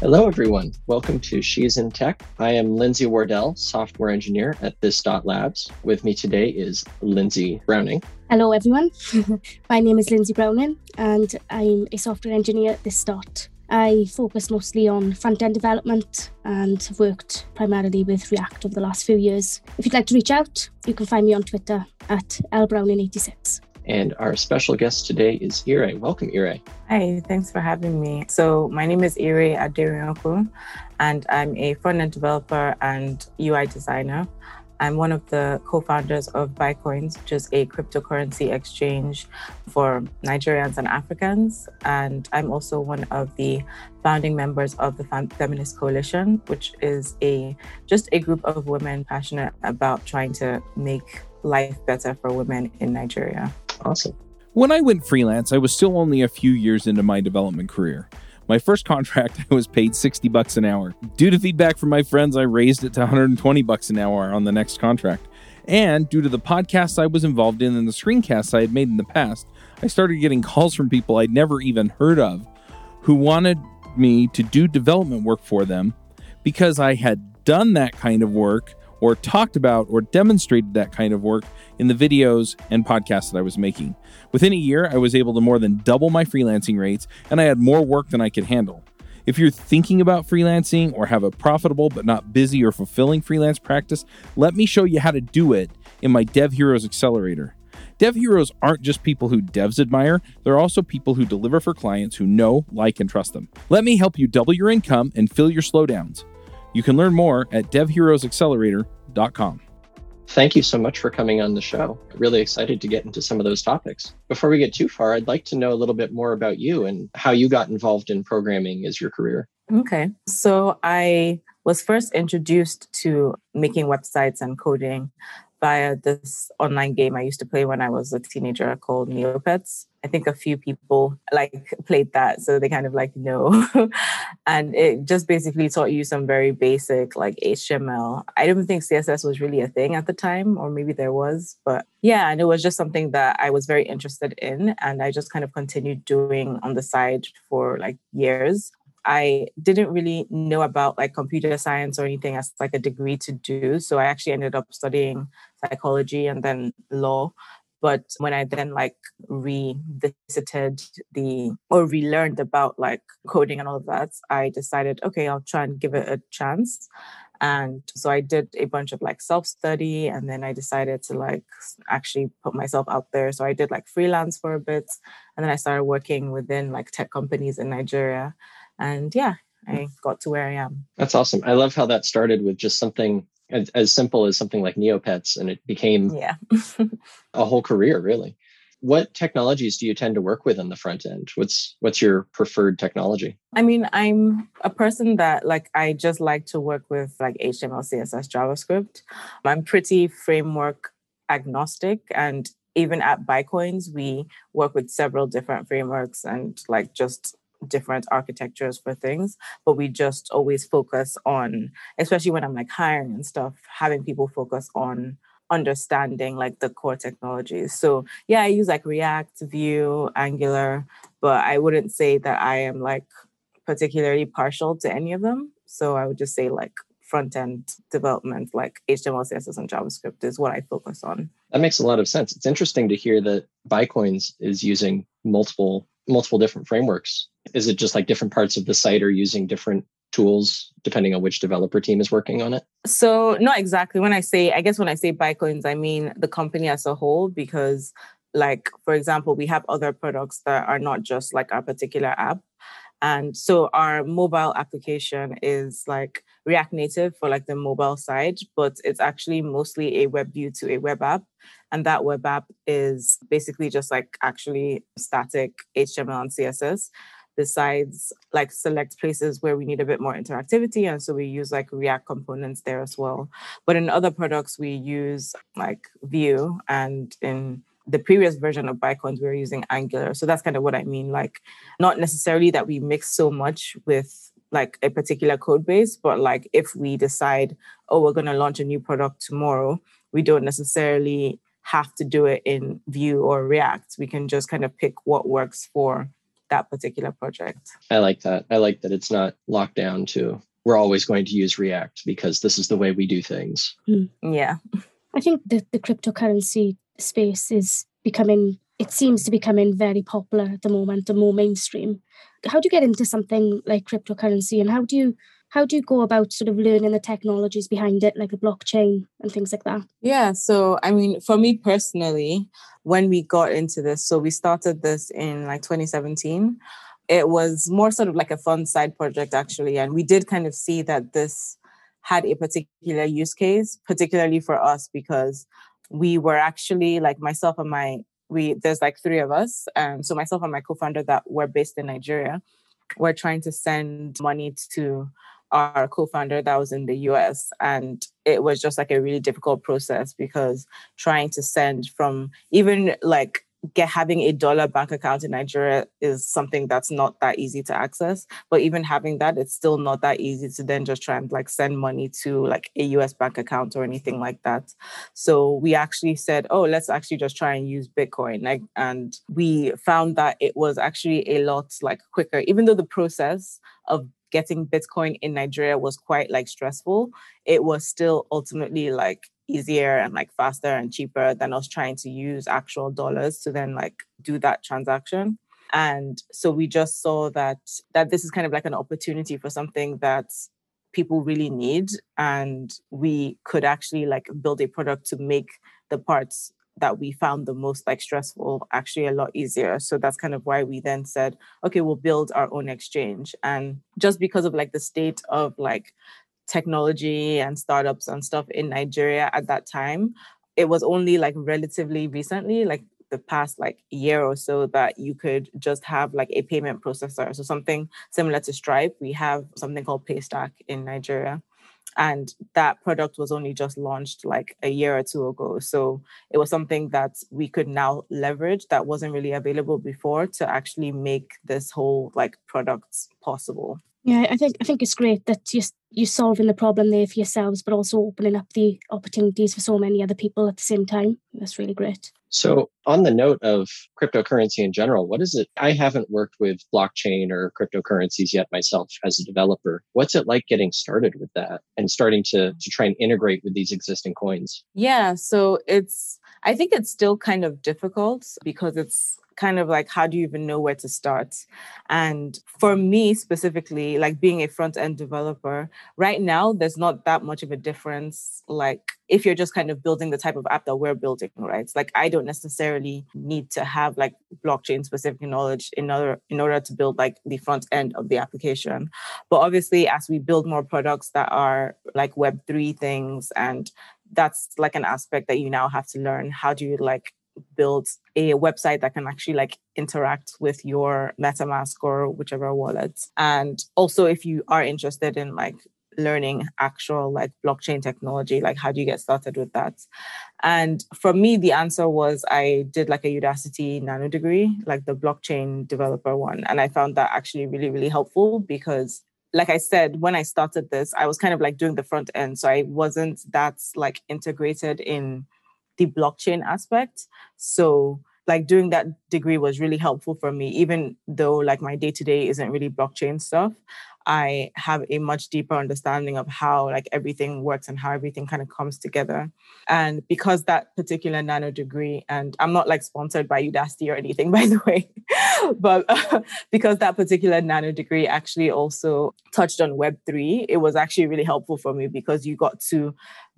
Hello, everyone. Welcome to She's in Tech. I am Lindsay Wardell, software engineer at This Dot Labs. With me today is Lyndsey Browning. Hello, everyone. My name is Lyndsey Browning, and I'm a software engineer at This Dot. I focus mostly on front end development and have worked primarily with React over the last few years. If you'd like to reach out, you can find me on Twitter at lbrowning86. And our special guest today is Ire. Welcome, Ire. Hi, thanks for having me. So, my name is Ire Aderinokun, and I'm a front end developer and UI designer. I'm one of the co founders of Buycoins, which is a cryptocurrency exchange for Nigerians and Africans. And I'm also one of the founding members of the Feminist Coalition, which is a just a group of women passionate about trying to make life better for women in Nigeria. Awesome. When I went freelance, I was still only a few years into my development career. My first contract, I was paid 60 bucks an hour. Due to feedback from my friends, I raised it to 120 bucks an hour on the next contract. And due to the podcasts I was involved in and the screencasts I had made in the past, I started getting calls from people I'd never even heard of who wanted me to do development work for them because I had done that kind of work or talked about or demonstrated that kind of work in the videos and podcasts that I was making. Within a year, I was able to more than double my freelancing rates, and I had more work than I could handle. If you're thinking about freelancing or have a profitable but not busy or fulfilling freelance practice, let me show you how to do it in my Dev Heroes Accelerator. Dev heroes aren't just people who devs admire, they're also people who deliver for clients who know, like, and trust them. Let me help you double your income and fill your slowdowns. You can learn more at devheroesaccelerator.com. Thank you so much for coming on the show. Really excited to get into some of those topics. Before we get too far, I'd like to know a little bit more about you and how you got involved in programming as your career. Okay. So I was first introduced to making websites and coding via this online game I used to play when I was a teenager called Neopets. I think a few people like played that, so they kind of like know. and it just basically taught you some very basic like HTML. I don't think CSS was really a thing at the time, or maybe there was, but yeah, and it was just something that I was very interested in, and I just kind of continued doing on the side for like years. I didn't really know about like computer science or anything as like a degree to do. So I actually ended up studying psychology and then law. But when I then like revisited the or relearned about like coding and all of that, I decided, okay, I'll try and give it a chance. And so I did a bunch of like self study and then I decided to like actually put myself out there. So I did like freelance for a bit and then I started working within like tech companies in Nigeria. And yeah, I hmm. got to where I am. That's awesome. I love how that started with just something as, as simple as something like Neopets and it became yeah. a whole career really. What technologies do you tend to work with on the front end? What's what's your preferred technology? I mean, I'm a person that like I just like to work with like HTML, CSS, JavaScript. I'm pretty framework agnostic and even at Buycoins, we work with several different frameworks and like just different architectures for things, but we just always focus on, especially when I'm like hiring and stuff, having people focus on understanding like the core technologies. So yeah, I use like React, Vue, Angular, but I wouldn't say that I am like particularly partial to any of them. So I would just say like front end development like HTML, CSS, and JavaScript is what I focus on. That makes a lot of sense. It's interesting to hear that Buycoins is using multiple multiple different frameworks. Is it just like different parts of the site are using different tools depending on which developer team is working on it? So not exactly. When I say, I guess when I say Buycoins, I mean the company as a whole because like for example, we have other products that are not just like our particular app. And so our mobile application is like React Native for like the mobile side, but it's actually mostly a web view to a web app. And that web app is basically just like actually static HTML and CSS besides like select places where we need a bit more interactivity. And so we use like React components there as well. But in other products, we use like Vue and in the previous version of Buycoins, we were using Angular. So that's kind of what I mean. Like, not necessarily that we mix so much with like a particular code base, but like if we decide, oh, we're going to launch a new product tomorrow, we don't necessarily have to do it in Vue or React. We can just kind of pick what works for that particular project. I like that. I like that it's not locked down to we're always going to use React because this is the way we do things. Mm. Yeah. I think the, the cryptocurrency space is becoming, it seems to be becoming very popular at the moment, and more mainstream. How do you get into something like cryptocurrency and how do you how do you go about sort of learning the technologies behind it like the blockchain and things like that yeah so i mean for me personally when we got into this so we started this in like 2017 it was more sort of like a fun side project actually and we did kind of see that this had a particular use case particularly for us because we were actually like myself and my we there's like three of us and so myself and my co-founder that were based in nigeria we're trying to send money to our co-founder that was in the US and it was just like a really difficult process because trying to send from even like get having a dollar bank account in Nigeria is something that's not that easy to access. But even having that, it's still not that easy to then just try and like send money to like a US bank account or anything like that. So we actually said, oh, let's actually just try and use Bitcoin. Like, and we found that it was actually a lot like quicker, even though the process of getting Bitcoin in Nigeria was quite like stressful, it was still ultimately like easier and like faster and cheaper than us trying to use actual dollars to then like do that transaction. And so we just saw that that this is kind of like an opportunity for something that people really need. And we could actually like build a product to make the parts that we found the most like stressful actually a lot easier. So that's kind of why we then said okay we'll build our own exchange. And just because of like the state of like technology and startups and stuff in Nigeria at that time. It was only like relatively recently like the past like year or so that you could just have like a payment processor. So something similar to stripe we have something called paystack in nigeria. And that product was only just launched like a year or two ago. So it was something that we could now leverage that wasn't really available before to actually make this whole like products possible yeah i think i think it's great that you you're solving the problem there for yourselves but also opening up the opportunities for so many other people at the same time that's really great so, on the note of cryptocurrency in general, what is it? I haven't worked with blockchain or cryptocurrencies yet myself as a developer. What's it like getting started with that and starting to, to try and integrate with these existing coins? Yeah, so it's, I think it's still kind of difficult because it's kind of like how do you even know where to start? And for me specifically like being a front end developer right now there's not that much of a difference like if you're just kind of building the type of app that we're building right? Like i don't necessarily need to have like blockchain specific knowledge in order in order to build like the front end of the application. But obviously as we build more products that are like web3 things and that's like an aspect that you now have to learn how do you like build a website that can actually like interact with your MetaMask or whichever wallet. And also, if you are interested in like learning actual like blockchain technology, like how do you get started with that? And for me, the answer was I did like a Udacity nano degree, like the blockchain developer one. And I found that actually really, really helpful because like I said, when I started this, I was kind of like doing the front end. So I wasn't that like integrated in the blockchain aspect. So like doing that degree was really helpful for me, even though like my day to day isn't really blockchain stuff. I have a much deeper understanding of how like everything works and how everything kind of comes together. And because that particular nano degree, and I'm not like sponsored by Udacity or anything, by the way, but uh, because that particular nano degree actually also touched on Web3, it was actually really helpful for me because you got to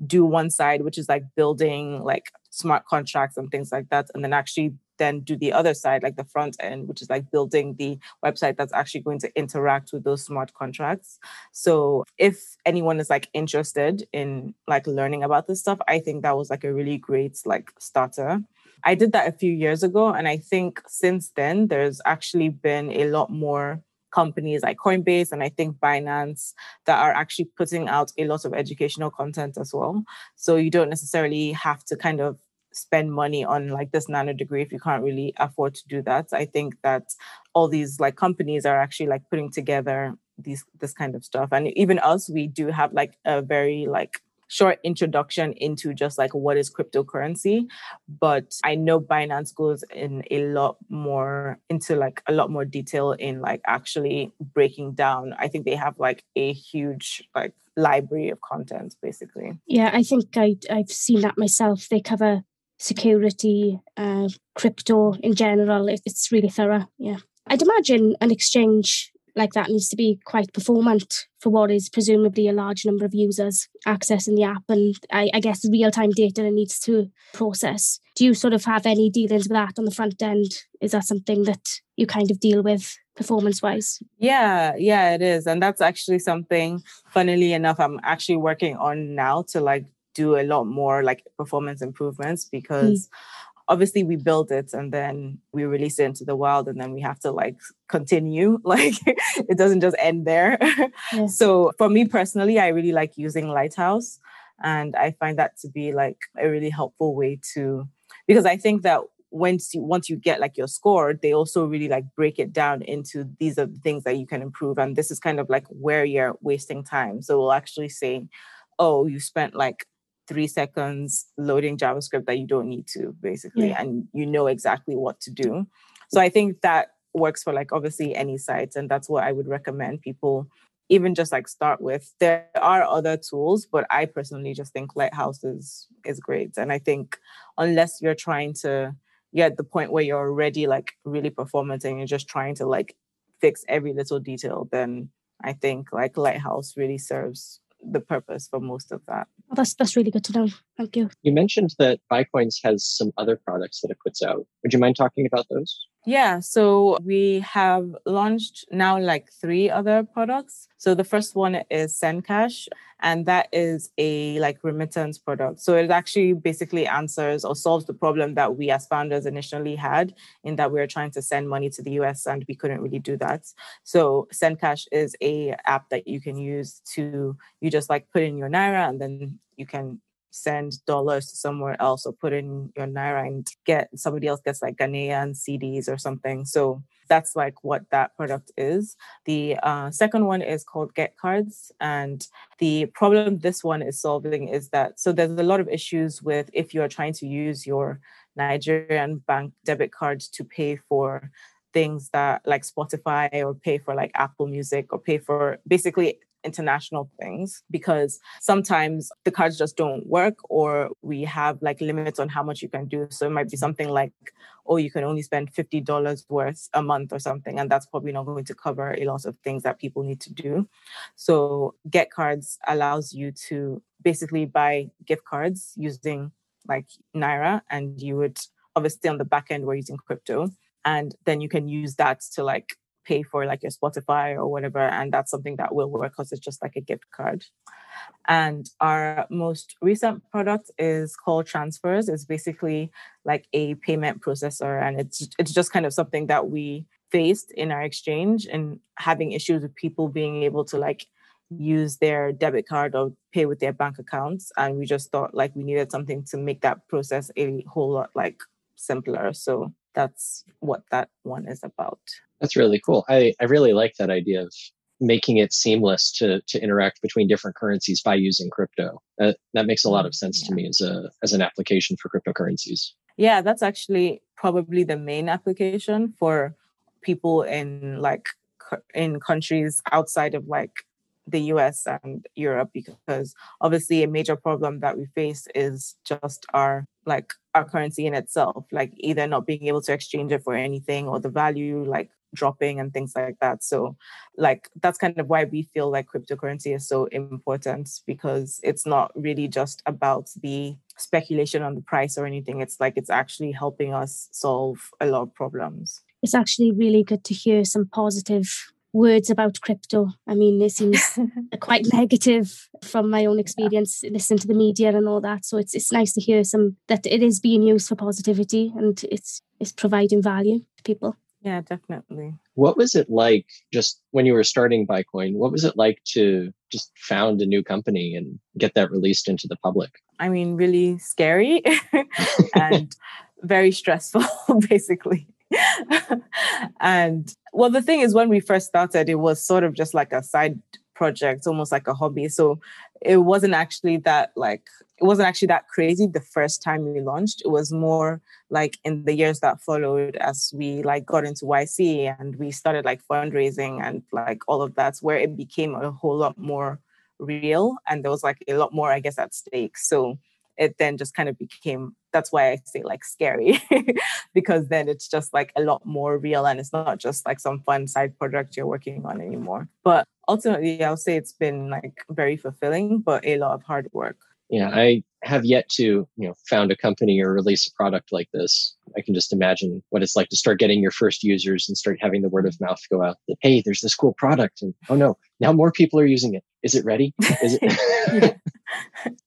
do one side, which is like building like smart contracts and things like that, and then actually then do the other side, like the front end, which is like building the website that's actually going to interact with those smart contracts. So if anyone is like interested in like learning about this stuff, I think that was like a really great like starter. I did that a few years ago. And I think since then, there's actually been a lot more companies like Coinbase and I think Binance that are actually putting out a lot of educational content as well. So you don't necessarily have to kind of spend money on like this nano degree if you can't really afford to do that. I think that all these like companies are actually like putting together these this kind of stuff. And even us, we do have like a very like short introduction into just like what is cryptocurrency. But I know Binance goes in a lot more into like a lot more detail in like actually breaking down. I think they have like a huge like library of content basically. Yeah, I think I, I've seen that myself. They cover security, uh, crypto in general. It's really thorough. Yeah. I'd imagine an exchange like that needs to be quite performant for what is presumably a large number of users accessing the app and I, I guess real time data it needs to process. Do you sort of have any dealings with that on the front end? Is that something that you kind of deal with performance wise? Yeah, yeah, it is. And that's actually something, funnily enough, I'm actually working on now to like do a lot more like performance improvements because mm. obviously we build it and then we release it into the world and then we have to like continue like it doesn't just end there yeah. so for me personally i really like using lighthouse and i find that to be like a really helpful way to because i think that once you once you get like your score they also really like break it down into these are the things that you can improve and this is kind of like where you're wasting time so we'll actually say oh you spent like three seconds loading JavaScript that you don't need to, basically, yeah. and you know exactly what to do. So I think that works for like obviously any sites, and that's what I would recommend people even just like start with. There are other tools, but I personally just think Lighthouse is is great, and I think unless you're trying to get the point where you're already like really performant and you're just trying to like fix every little detail, then I think like Lighthouse really serves the purpose for most of that. Well, that's that's really good to know. Thank you. You mentioned that Buycoins has some other products that it puts out. Would you mind talking about those? Yeah, so we have launched now like three other products. So the first one is SendCash, and that is a like remittance product. So it actually basically answers or solves the problem that we as founders initially had in that we were trying to send money to the US and we couldn't really do that. So SendCash is a app that you can use to you just like put in your naira and then you can send dollars to somewhere else or put in your naira and get somebody else gets like Ghanaian cedis or something. So that's like what that product is. The uh, second one is called Get Cards, and the problem this one is solving is that so there's a lot of issues with if you are trying to use your Nigerian bank debit card to pay for things that like Spotify or pay for like Apple Music or pay for basically international things because sometimes the cards just don't work or we have like limits on how much you can do. So it might be something like, oh, you can only spend $50 worth a month or something. And that's probably not going to cover a lot of things that people need to do. So Get Cards allows you to basically buy gift cards using like Naira and you would obviously on the back end we're using crypto and then you can use that to like pay for like your Spotify or whatever. And that's something that will work because it's just like a gift card. And our most recent product is called Transfers. It's basically like a payment processor. And it's it's just kind of something that we faced in our exchange and having issues with people being able to like use their debit card or pay with their bank accounts. And we just thought like we needed something to make that process a whole lot like simpler. So that's what that one is about. That's really cool. I, I really like that idea of making it seamless to to interact between different currencies by using crypto. That that makes a lot of sense yeah. to me as a as an application for cryptocurrencies. Yeah, that's actually probably the main application for people in like in countries outside of like the US and Europe because obviously a major problem that we face is just our like our currency in itself like either not being able to exchange it for anything or the value like dropping and things like that. So like that's kind of why we feel like cryptocurrency is so important because it's not really just about the speculation on the price or anything. It's like it's actually helping us solve a lot of problems. It's actually really good to hear some positive words about crypto. I mean, it seems quite negative from my own experience, yeah. listening to the media and all that. So it's it's nice to hear some that it is being used for positivity and it's it's providing value to people. Yeah, definitely. What was it like just when you were starting Buycoin? What was it like to just found a new company and get that released into the public? I mean, really scary and very stressful, basically. and well, the thing is, when we first started, it was sort of just like a side project, almost like a hobby. So it wasn't actually that like it wasn't actually that crazy the first time we launched. It was more like in the years that followed as we like got into YC and we started like fundraising and like all of that, where it became a whole lot more real and there was like a lot more, I guess, at stake. So it then just kind of became that's why I say like scary because then it's just like a lot more real and it's not just like some fun side project you're working on anymore. But ultimately, I'll say it's been like very fulfilling, but a lot of hard work. Yeah, I have yet to, you know, found a company or release a product like this. I can just imagine what it's like to start getting your first users and start having the word of mouth go out that, hey, there's this cool product. And oh no, now more people are using it. Is it ready? Is it?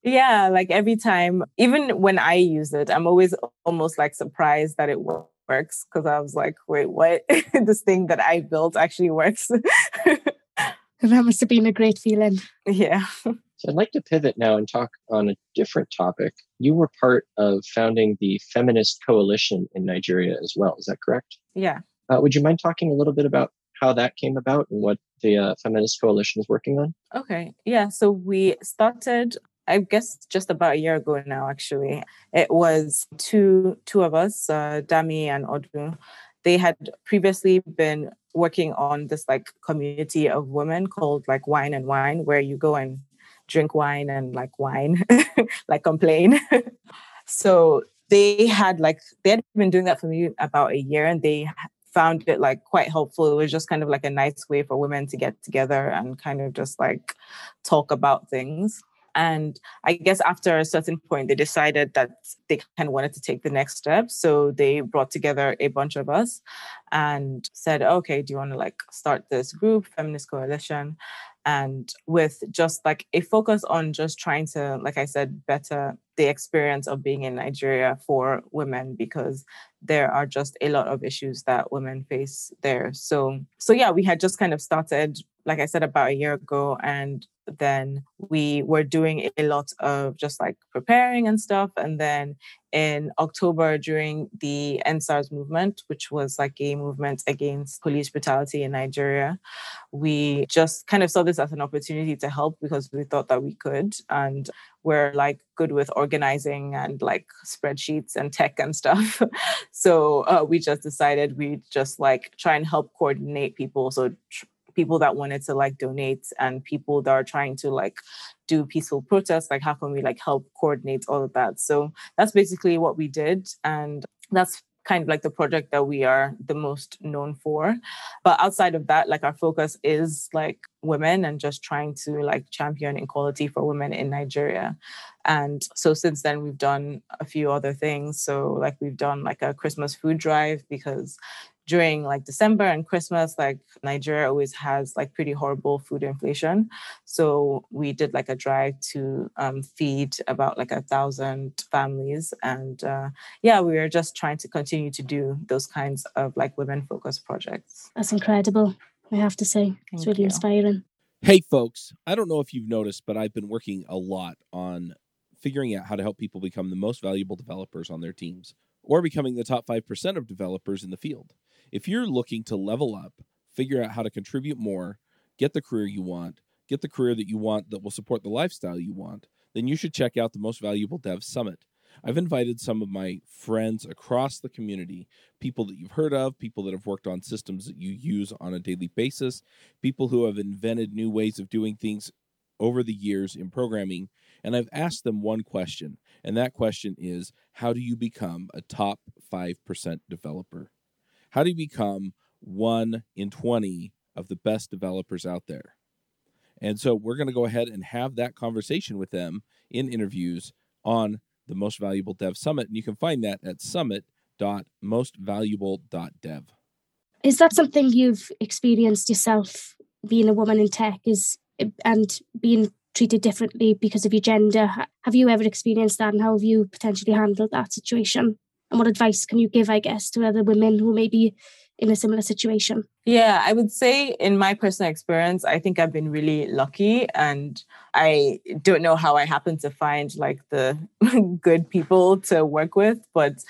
yeah, like every time, even when I use it, I'm always almost like surprised that it works because I was like, wait, what? this thing that I built actually works. that must have been a great feeling. Yeah. So I'd like to pivot now and talk on a different topic. You were part of founding the Feminist Coalition in Nigeria as well. Is that correct? Yeah. Uh, would you mind talking a little bit about how that came about and what the uh, Feminist Coalition is working on? Okay. Yeah. So we started I guess just about a year ago now, actually. It was two two of us, uh, Dami and Odu. They had previously been working on this like community of women called like Wine and Whine, where you go and drink wine and like whine, like complain. so they had like they had been doing that for me about a year and they found it like quite helpful. It was just kind of like a nice way for women to get together and kind of just like talk about things. And I guess after a certain point, they decided that they kind of wanted to take the next step. So they brought together a bunch of us and said, okay, do you want to like start this group, Feminist Coalition? and with just like a focus on just trying to like i said better the experience of being in nigeria for women because there are just a lot of issues that women face there so so yeah we had just kind of started like i said about a year ago and then we were doing a lot of just like preparing and stuff. And then in October, during the EndSARS movement, which was like a movement against police brutality in Nigeria, we just kind of saw this as an opportunity to help because we thought that we could. And we're like good with organizing and like spreadsheets and tech and stuff. so uh, we just decided we'd just like try and help coordinate people. So tr- people that wanted to like donate and people that are trying to like do peaceful protests like how can we like help coordinate all of that so that's basically what we did and that's kind of like the project that we are the most known for but outside of that like our focus is like women and just trying to like champion equality for women in Nigeria and so since then we've done a few other things so like we've done like a christmas food drive because during like December and Christmas, like Nigeria always has like pretty horrible food inflation. So we did like a drive to um, feed about like a thousand families. And uh, yeah, we are just trying to continue to do those kinds of like women focused projects. That's incredible, I have to say. It's really you. inspiring. Hey, folks, I don't know if you've noticed, but I've been working a lot on figuring out how to help people become the most valuable developers on their teams or becoming the top 5% of developers in the field. If you're looking to level up, figure out how to contribute more, get the career you want, get the career that you want that will support the lifestyle you want, then you should check out the Most Valuable Dev Summit. I've invited some of my friends across the community, people that you've heard of, people that have worked on systems that you use on a daily basis, people who have invented new ways of doing things over the years in programming, and I've asked them one question, and that question is how do you become a top 5% developer? How do you become one in 20 of the best developers out there? And so we're going to go ahead and have that conversation with them in interviews on the Most Valuable Dev Summit. And you can find that at summit.mostvaluable.dev. Is that something you've experienced yourself being a woman in tech is and being treated differently because of your gender? Have you ever experienced that and how have you potentially handled that situation? And what advice can you give, I guess, to other women who may be in a similar situation? Yeah, I would say in my personal experience, I think I've been really lucky and I don't know how I happen to find like the good people to work with, but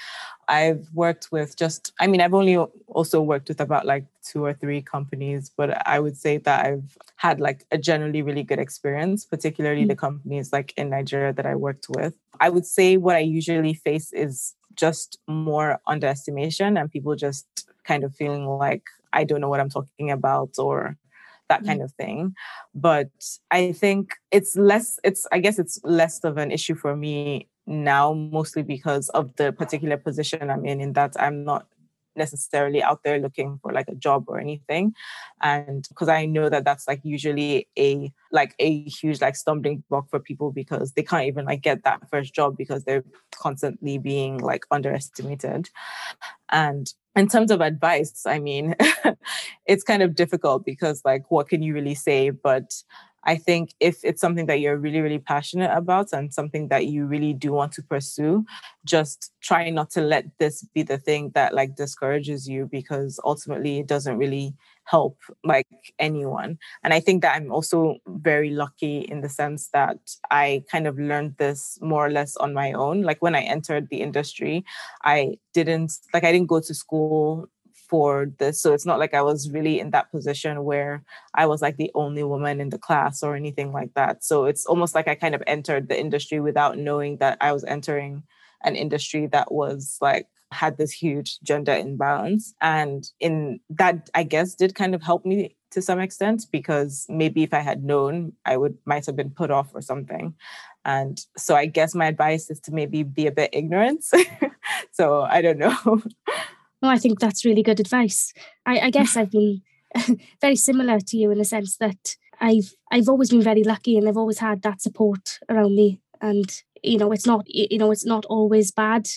I've worked with just, I mean, I've only also worked with about like two or three companies, but I would say that I've had like a generally really good experience, particularly mm-hmm. the companies like in Nigeria that I worked with. I would say what I usually face is just more underestimation and people just kind of feeling like I don't know what I'm talking about or that mm. kind of thing. But I think it's less, it's, I guess it's less of an issue for me now, mostly because of the particular position I'm in, in that I'm not necessarily out there looking for like a job or anything and because i know that that's like usually a like a huge like stumbling block for people because they can't even like get that first job because they're constantly being like underestimated and in terms of advice, I mean, it's kind of difficult because, like, what can you really say? But I think if it's something that you're really, really passionate about and something that you really do want to pursue, just try not to let this be the thing that like discourages you because ultimately it doesn't really help like anyone. And I think that I'm also very lucky in the sense that I kind of learned this more or less on my own. Like when I entered the industry, I didn't like I didn't go to school for this. So it's not like I was really in that position where I was like the only woman in the class or anything like that. So it's almost like I kind of entered the industry without knowing that I was entering an industry that was like had this huge gender imbalance. And in that, I guess, did kind of help me to some extent because maybe if I had known, I would might have been put off or something. And so I guess my advice is to maybe be a bit ignorant. so I don't know. Oh, I think that's really good advice. I, I guess I've been very similar to you in the sense that I've I've always been very lucky and I've always had that support around me. And you know, it's not you know, it's not always bad.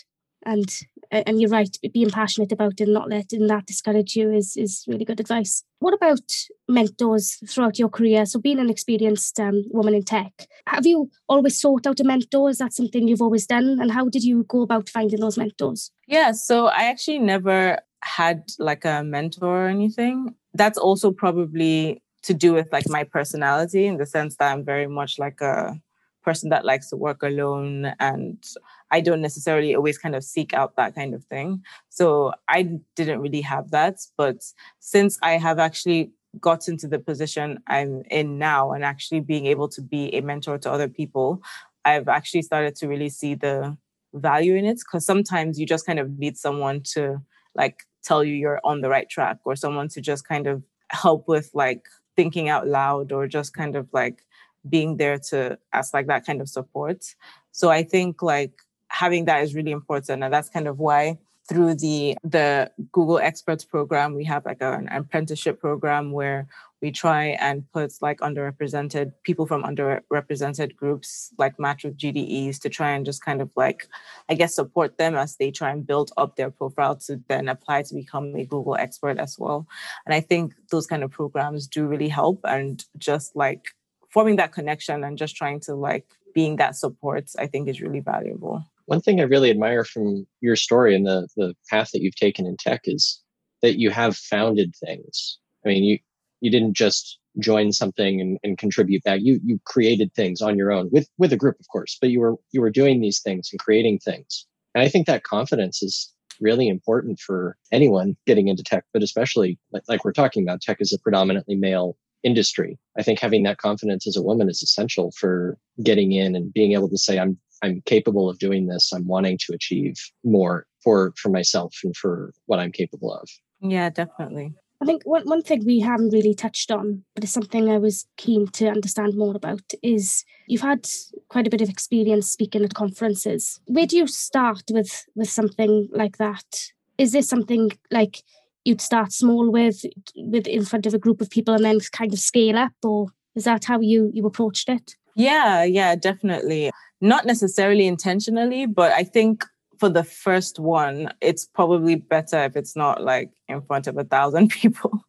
And and you're right, being passionate about it and not letting that discourage you is is really good advice. What about mentors throughout your career? So, being an experienced um, woman in tech, have you always sought out a mentor? Is that something you've always done? And how did you go about finding those mentors? Yeah, so I actually never had like a mentor or anything. That's also probably to do with like my personality in the sense that I'm very much like a person that likes to work alone and I don't necessarily always kind of seek out that kind of thing. So I didn't really have that. But since I have actually got into the position I'm in now and actually being able to be a mentor to other people, I've actually started to really see the value in it because sometimes you just kind of need someone to like tell you you're on the right track or someone to just kind of help with like thinking out loud or just kind of like being there to ask like that kind of support. So I think like having that is really important. And that's kind of why through the the Google Experts program, we have like an apprenticeship program where we try and put like underrepresented people from underrepresented groups like match with GDEs to try and just kind of like I guess support them as they try and build up their profile to then apply to become a Google expert as well. And I think those kind of programs do really help and just like forming that connection and just trying to like being that support, I think is really valuable. One thing I really admire from your story and the, the path that you've taken in tech is that you have founded things. I mean, you, you didn't just join something and, and contribute back. You, you created things on your own with, with a group, of course, but you were, you were doing these things and creating things. And I think that confidence is really important for anyone getting into tech, but especially like, like we're talking about, tech is a predominantly male industry. I think having that confidence as a woman is essential for getting in and being able to say, I'm I'm capable of doing this. I'm wanting to achieve more for for myself and for what I'm capable of. Yeah, definitely. I think one, one thing we haven't really touched on, but it's something I was keen to understand more about, is you've had quite a bit of experience speaking at conferences. Where do you start with with something like that? Is this something like you'd start small with with in front of a group of people and then kind of scale up or is that how you you approached it? Yeah yeah definitely. Not necessarily intentionally but i think for the first one it's probably better if it's not like in front of a thousand people.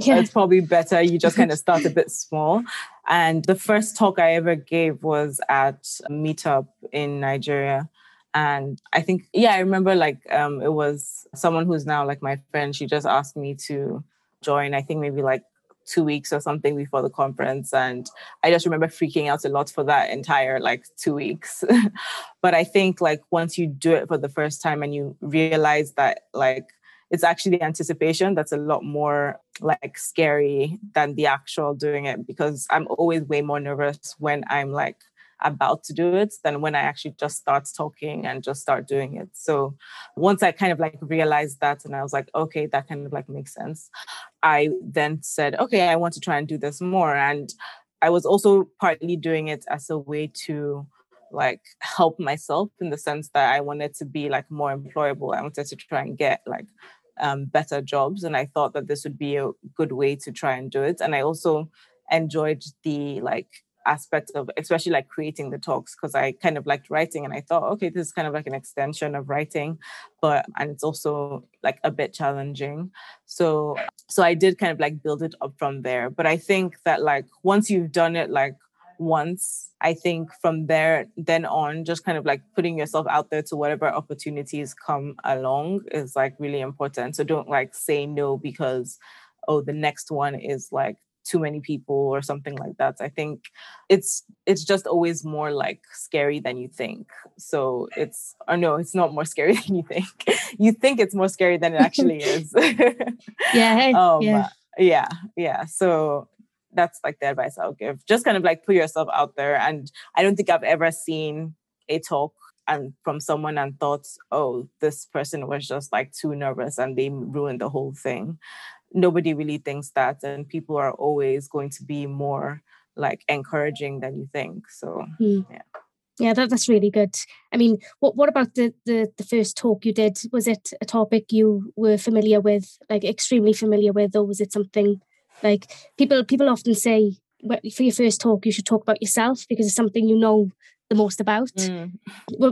Yeah. it's probably better you just kind of start a bit small. And the first talk i ever gave was at a meetup in nigeria and I think, yeah, I remember like um, it was someone who's now like my friend. She just asked me to join, I think maybe like two weeks or something before the conference. And I just remember freaking out a lot for that entire like two weeks. but I think like once you do it for the first time and you realize that like it's actually the anticipation that's a lot more like scary than the actual doing it because I'm always way more nervous when I'm like about to do it than when I actually just start talking and just start doing it. So once I kind of like realized that and I was like, okay, that kind of like makes sense. I then said, okay, I want to try and do this more. And I was also partly doing it as a way to like help myself in the sense that I wanted to be like more employable. I wanted to try and get like um, better jobs. And I thought that this would be a good way to try and do it. And I also enjoyed the like aspect of especially like creating the talks because I kind of liked writing and I thought, okay, this is kind of like an extension of writing, but and it's also like a bit challenging. So so I did kind of like build it up from there. But I think that like once you've done it like once, I think from there then on, just kind of like putting yourself out there to whatever opportunities come along is like really important. So don't like say no because oh the next one is like too many people or something like that i think it's it's just always more like scary than you think. So it's or no it's not more scary than you think. You think it's more scary than it actually is. Yeah um, yeah. yeah yeah. So that's like the advice i'll give. Just kind of like put yourself out there. And i don't think i've ever seen a talk and from someone and thought, oh, this person was just like too nervous and they ruined the whole thing nobody really thinks that and people are always going to be more like encouraging than you think so mm. yeah. Yeah that, that's really good. I mean what what about the, the the first talk you did? Was it a topic you were familiar with like extremely familiar with or was it something like people people often say for your first talk you should talk about yourself because it's something you know the most about. Mm.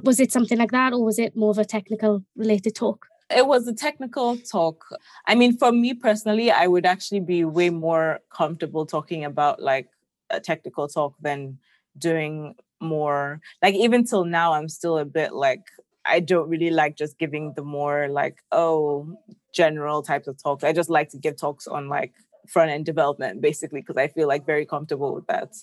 was it something like that or was it more of a technical related talk it was a technical talk. I mean, for me personally, I would actually be way more comfortable talking about like a technical talk than doing more like even till now i'm still a bit like i don't really like just giving the more like oh general types of talks i just like to give talks on like front end development basically because I feel like very comfortable with that.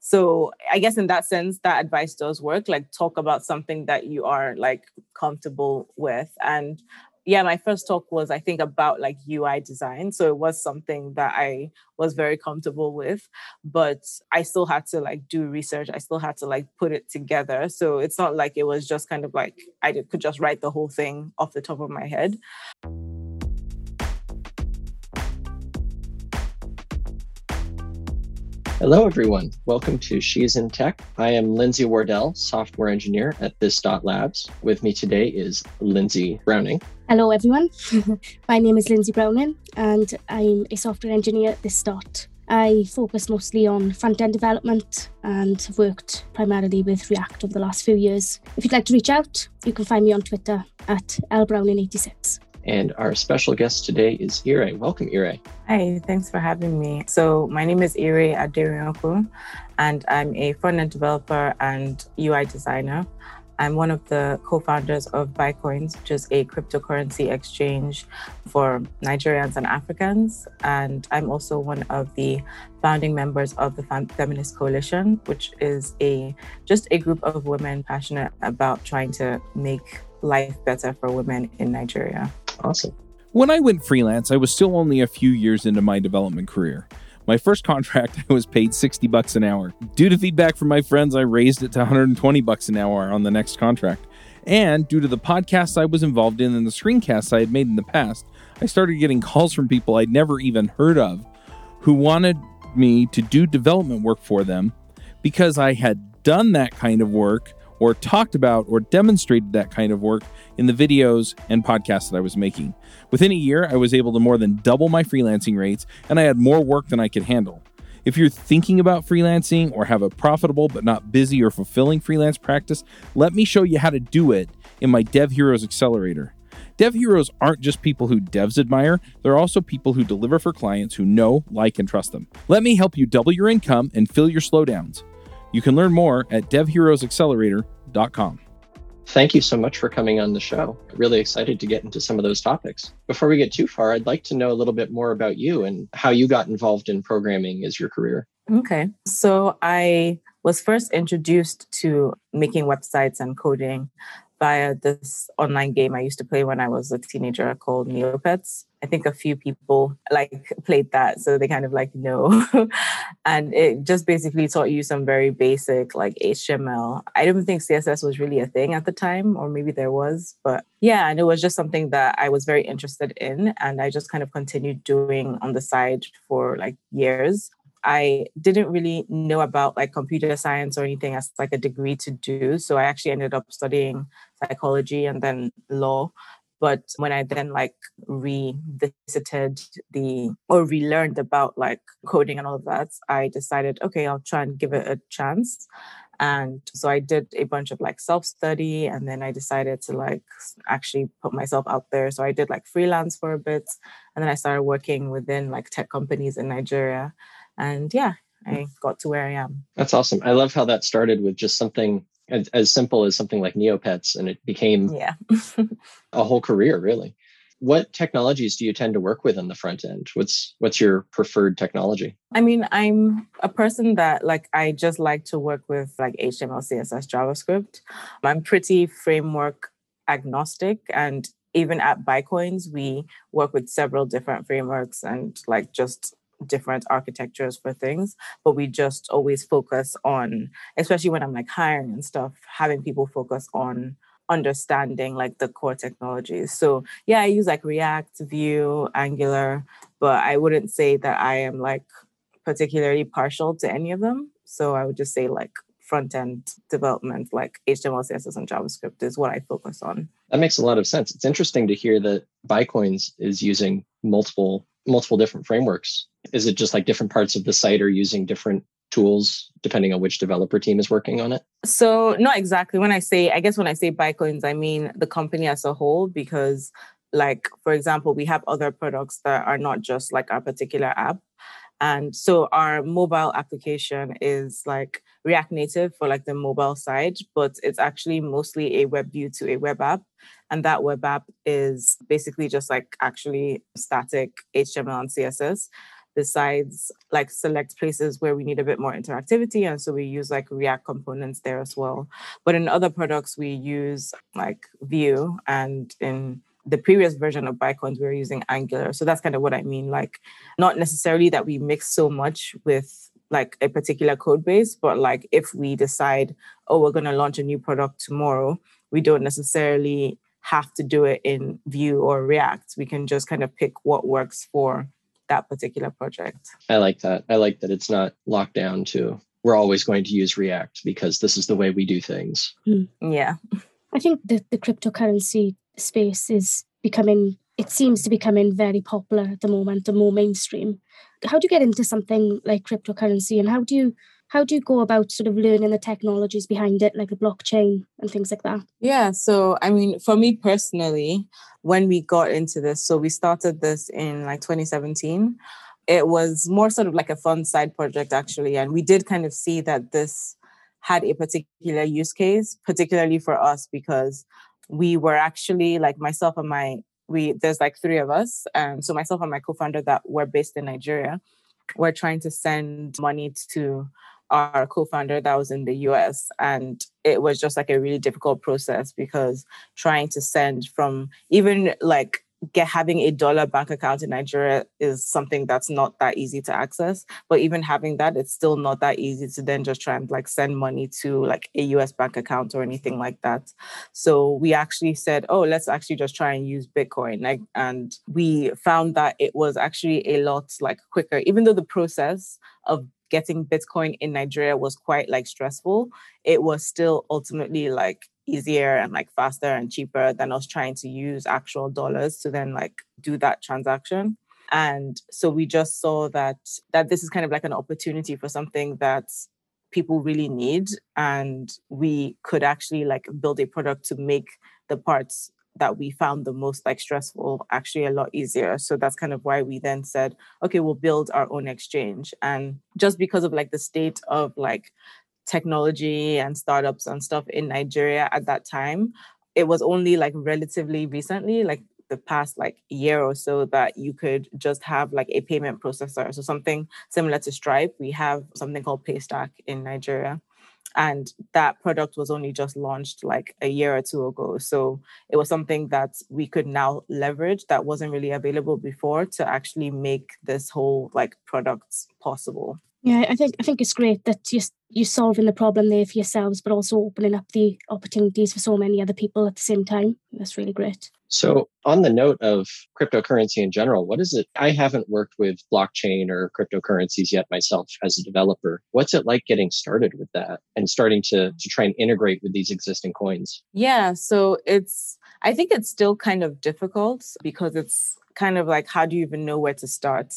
So I guess in that sense, that advice does work. Like talk about something that you are like comfortable with. And yeah, my first talk was I think about like UI design. So it was something that I was very comfortable with, but I still had to like do research. I still had to like put it together. So it's not like it was just kind of like I could just write the whole thing off the top of my head. Hello, everyone. Welcome to She's in Tech. I am Lindsay Wardell, software engineer at This Dot Labs. With me today is Lyndsey Browning. Hello, everyone. My name is Lyndsey Browning, and I'm a software engineer at This Dot. I focus mostly on front end development and have worked primarily with React over the last few years. If you'd like to reach out, you can find me on Twitter at lbrowning86. And our special guest today is Ire. Welcome, Ire. Hi, thanks for having me. So, my name is Ire Aderinokun, and I'm a front end developer and UI designer. I'm one of the co founders of Buycoins, which is a cryptocurrency exchange for Nigerians and Africans. And I'm also one of the founding members of the Feminist Coalition, which is a just a group of women passionate about trying to make life better for women in Nigeria. Awesome. When I went freelance, I was still only a few years into my development career. My first contract, I was paid 60 bucks an hour. Due to feedback from my friends, I raised it to 120 bucks an hour on the next contract. And due to the podcasts I was involved in and the screencasts I had made in the past, I started getting calls from people I'd never even heard of who wanted me to do development work for them because I had done that kind of work or talked about or demonstrated that kind of work in the videos and podcasts that I was making. Within a year, I was able to more than double my freelancing rates, and I had more work than I could handle. If you're thinking about freelancing or have a profitable but not busy or fulfilling freelance practice, let me show you how to do it in my Dev Heroes Accelerator. Dev Heroes aren't just people who devs admire, they're also people who deliver for clients who know, like, and trust them. Let me help you double your income and fill your slowdowns. You can learn more at devheroesaccelerator.com. Thank you so much for coming on the show. Really excited to get into some of those topics. Before we get too far, I'd like to know a little bit more about you and how you got involved in programming as your career. Okay. So I was first introduced to making websites and coding via this online game I used to play when I was a teenager called Neopets. I think a few people like played that, so they kind of like know. and it just basically taught you some very basic like HTML. I don't think CSS was really a thing at the time, or maybe there was, but yeah, and it was just something that I was very interested in, and I just kind of continued doing on the side for like years. I didn't really know about like computer science or anything as like a degree to do. So I actually ended up studying psychology and then law. But when I then like revisited the or relearned about like coding and all of that, I decided, okay, I'll try and give it a chance. And so I did a bunch of like self study and then I decided to like actually put myself out there. So I did like freelance for a bit and then I started working within like tech companies in Nigeria and yeah i hmm. got to where i am that's awesome i love how that started with just something as, as simple as something like neopets and it became yeah. a whole career really. What technologies do you tend to work with on the front end? What's what's your preferred technology? I mean i'm a person that like i just like to work with like html css javascript. I'm pretty framework agnostic and even at Buycoins we work with several different frameworks and like just different architectures for things, but we just always focus on, especially when I'm like hiring and stuff, having people focus on understanding like the core technologies. So yeah, I use like React, Vue, Angular, but I wouldn't say that I am like particularly partial to any of them. So I would just say like front end development, like HTML, CSS, and JavaScript is what I focus on. That makes a lot of sense. It's interesting to hear that Buycoins is using multiple multiple different frameworks? Is it just like different parts of the site are using different tools depending on which developer team is working on it? So, not exactly. When I say, I guess when I say Buycoins, I mean the company as a whole, because, like, for example, we have other products that are not just like our particular app. And so our mobile application is like React Native for like the mobile side, but it's actually mostly a web view to a web app. And that web app is basically just like actually static HTML and CSS besides like select places where we need a bit more interactivity and so we use like react components there as well but in other products we use like vue and in the previous version of Buycoins, we were using Angular. So that's kind of what I mean. Like, not necessarily that we mix so much with like a particular code base, but like if we decide, oh, we're going to launch a new product tomorrow, we don't necessarily have to do it in Vue or React. We can just kind of pick what works for that particular project. I like that. I like that it's not locked down to we're always going to use React because this is the way we do things. Mm. Yeah. I think that the cryptocurrency space is becoming it seems to be becoming very popular at the moment and more mainstream. How do you get into something like cryptocurrency and how do you how do you go about sort of learning the technologies behind it like the blockchain and things like that? Yeah so i mean for me personally when we got into this so we started this in like 2017 it was more sort of like a fun side project actually and we did kind of see that this had a particular use case particularly for us because we were actually like myself and my we there's like three of us um so myself and my co-founder that were based in nigeria we're trying to send money to our co-founder that was in the US and it was just like a really difficult process because trying to send from even like get having a dollar bank account in Nigeria is something that's not that easy to access. But even having that, it's still not that easy to then just try and like send money to like a US bank account or anything like that. So we actually said, oh, let's actually just try and use Bitcoin. Like, and we found that it was actually a lot like quicker, even though the process of getting Bitcoin in Nigeria was quite like stressful, it was still ultimately like easier and like faster and cheaper than us trying to use actual dollars to then like do that transaction. And so we just saw that that this is kind of like an opportunity for something that people really need and we could actually like build a product to make the parts that we found the most like stressful actually a lot easier. So that's kind of why we then said okay we'll build our own exchange. And just because of like the state of like technology and startups and stuff in Nigeria at that time. It was only like relatively recently, like the past like year or so, that you could just have like a payment processor. So something similar to Stripe, we have something called Paystack in Nigeria. And that product was only just launched like a year or two ago. So it was something that we could now leverage that wasn't really available before to actually make this whole like product possible. Yeah, I think I think it's great that you you're solving the problem there for yourselves, but also opening up the opportunities for so many other people at the same time. That's really great. So, on the note of cryptocurrency in general, what is it? I haven't worked with blockchain or cryptocurrencies yet myself as a developer. What's it like getting started with that and starting to, to try and integrate with these existing coins? Yeah, so it's, I think it's still kind of difficult because it's kind of like how do you even know where to start?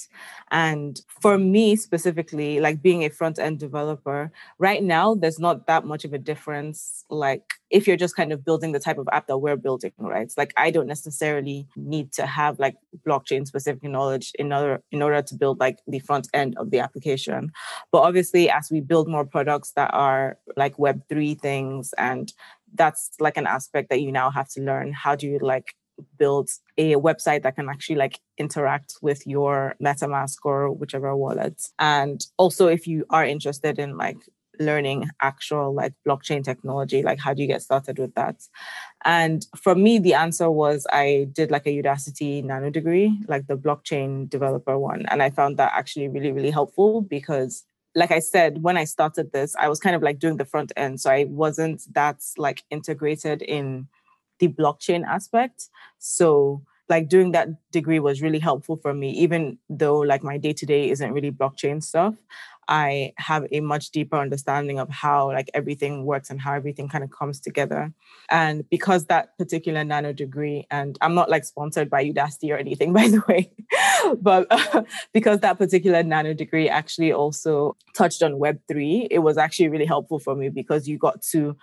And for me specifically like being a front end developer right now there's not that much of a difference like if you're just kind of building the type of app that we're building right? Like i don't necessarily need to have like blockchain specific knowledge in order in order to build like the front end of the application. But obviously as we build more products that are like web3 things and that's like an aspect that you now have to learn how do you like build a website that can actually like interact with your metamask or whichever wallet. And also if you are interested in like learning actual like blockchain technology like how do you get started with that? And for me the answer was i did like a udacity nano degree like the blockchain developer one. And i found that actually really really helpful because like I said, when I started this, I was kind of like doing the front end. So I wasn't that like integrated in the blockchain aspect. So like doing that degree was really helpful for me, even though like my day to day isn't really blockchain stuff. I have a much deeper understanding of how like everything works and how everything kind of comes together. And because that particular nano degree, and I'm not like sponsored by Udacity or anything, by the way, but uh, because that particular nano degree actually also touched on Web3, it was actually really helpful for me because you got to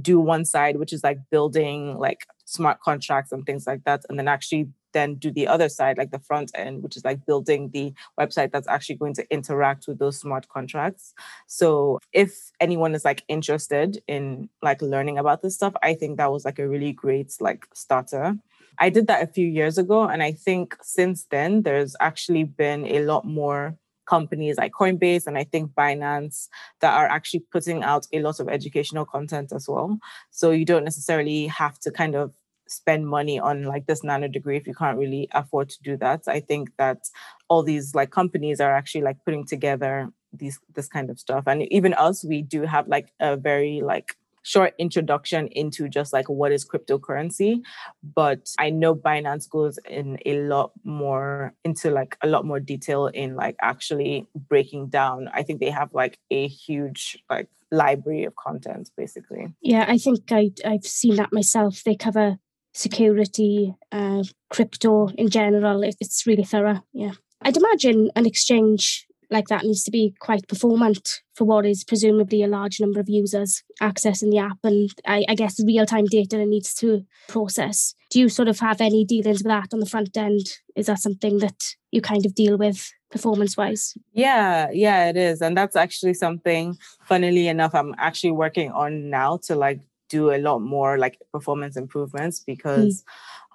do one side, which is like building like smart contracts and things like that, and then actually then do the other side, like the front end, which is like building the website that's actually going to interact with those smart contracts. So if anyone is like interested in like learning about this stuff, I think that was like a really great like starter. I did that a few years ago. And I think since then, there's actually been a lot more companies like Coinbase and I think Binance that are actually putting out a lot of educational content as well. So you don't necessarily have to kind of spend money on like this nano degree if you can't really afford to do that. I think that all these like companies are actually like putting together these this kind of stuff. And even us, we do have like a very like short introduction into just like what is cryptocurrency but i know binance goes in a lot more into like a lot more detail in like actually breaking down i think they have like a huge like library of content basically yeah i think I, i've seen that myself they cover security, uh, crypto in general. It, it's really thorough. Yeah. I'd imagine an exchange like that needs to be quite performant for what is presumably a large number of users accessing the app and I, I guess real time data needs to process. Do you sort of have any dealings with that on the front end? Is that something that you kind of deal with performance wise? Yeah, yeah, it is. And that's actually something, funnily enough, I'm actually working on now to like do a lot more like performance improvements hmm. because mm.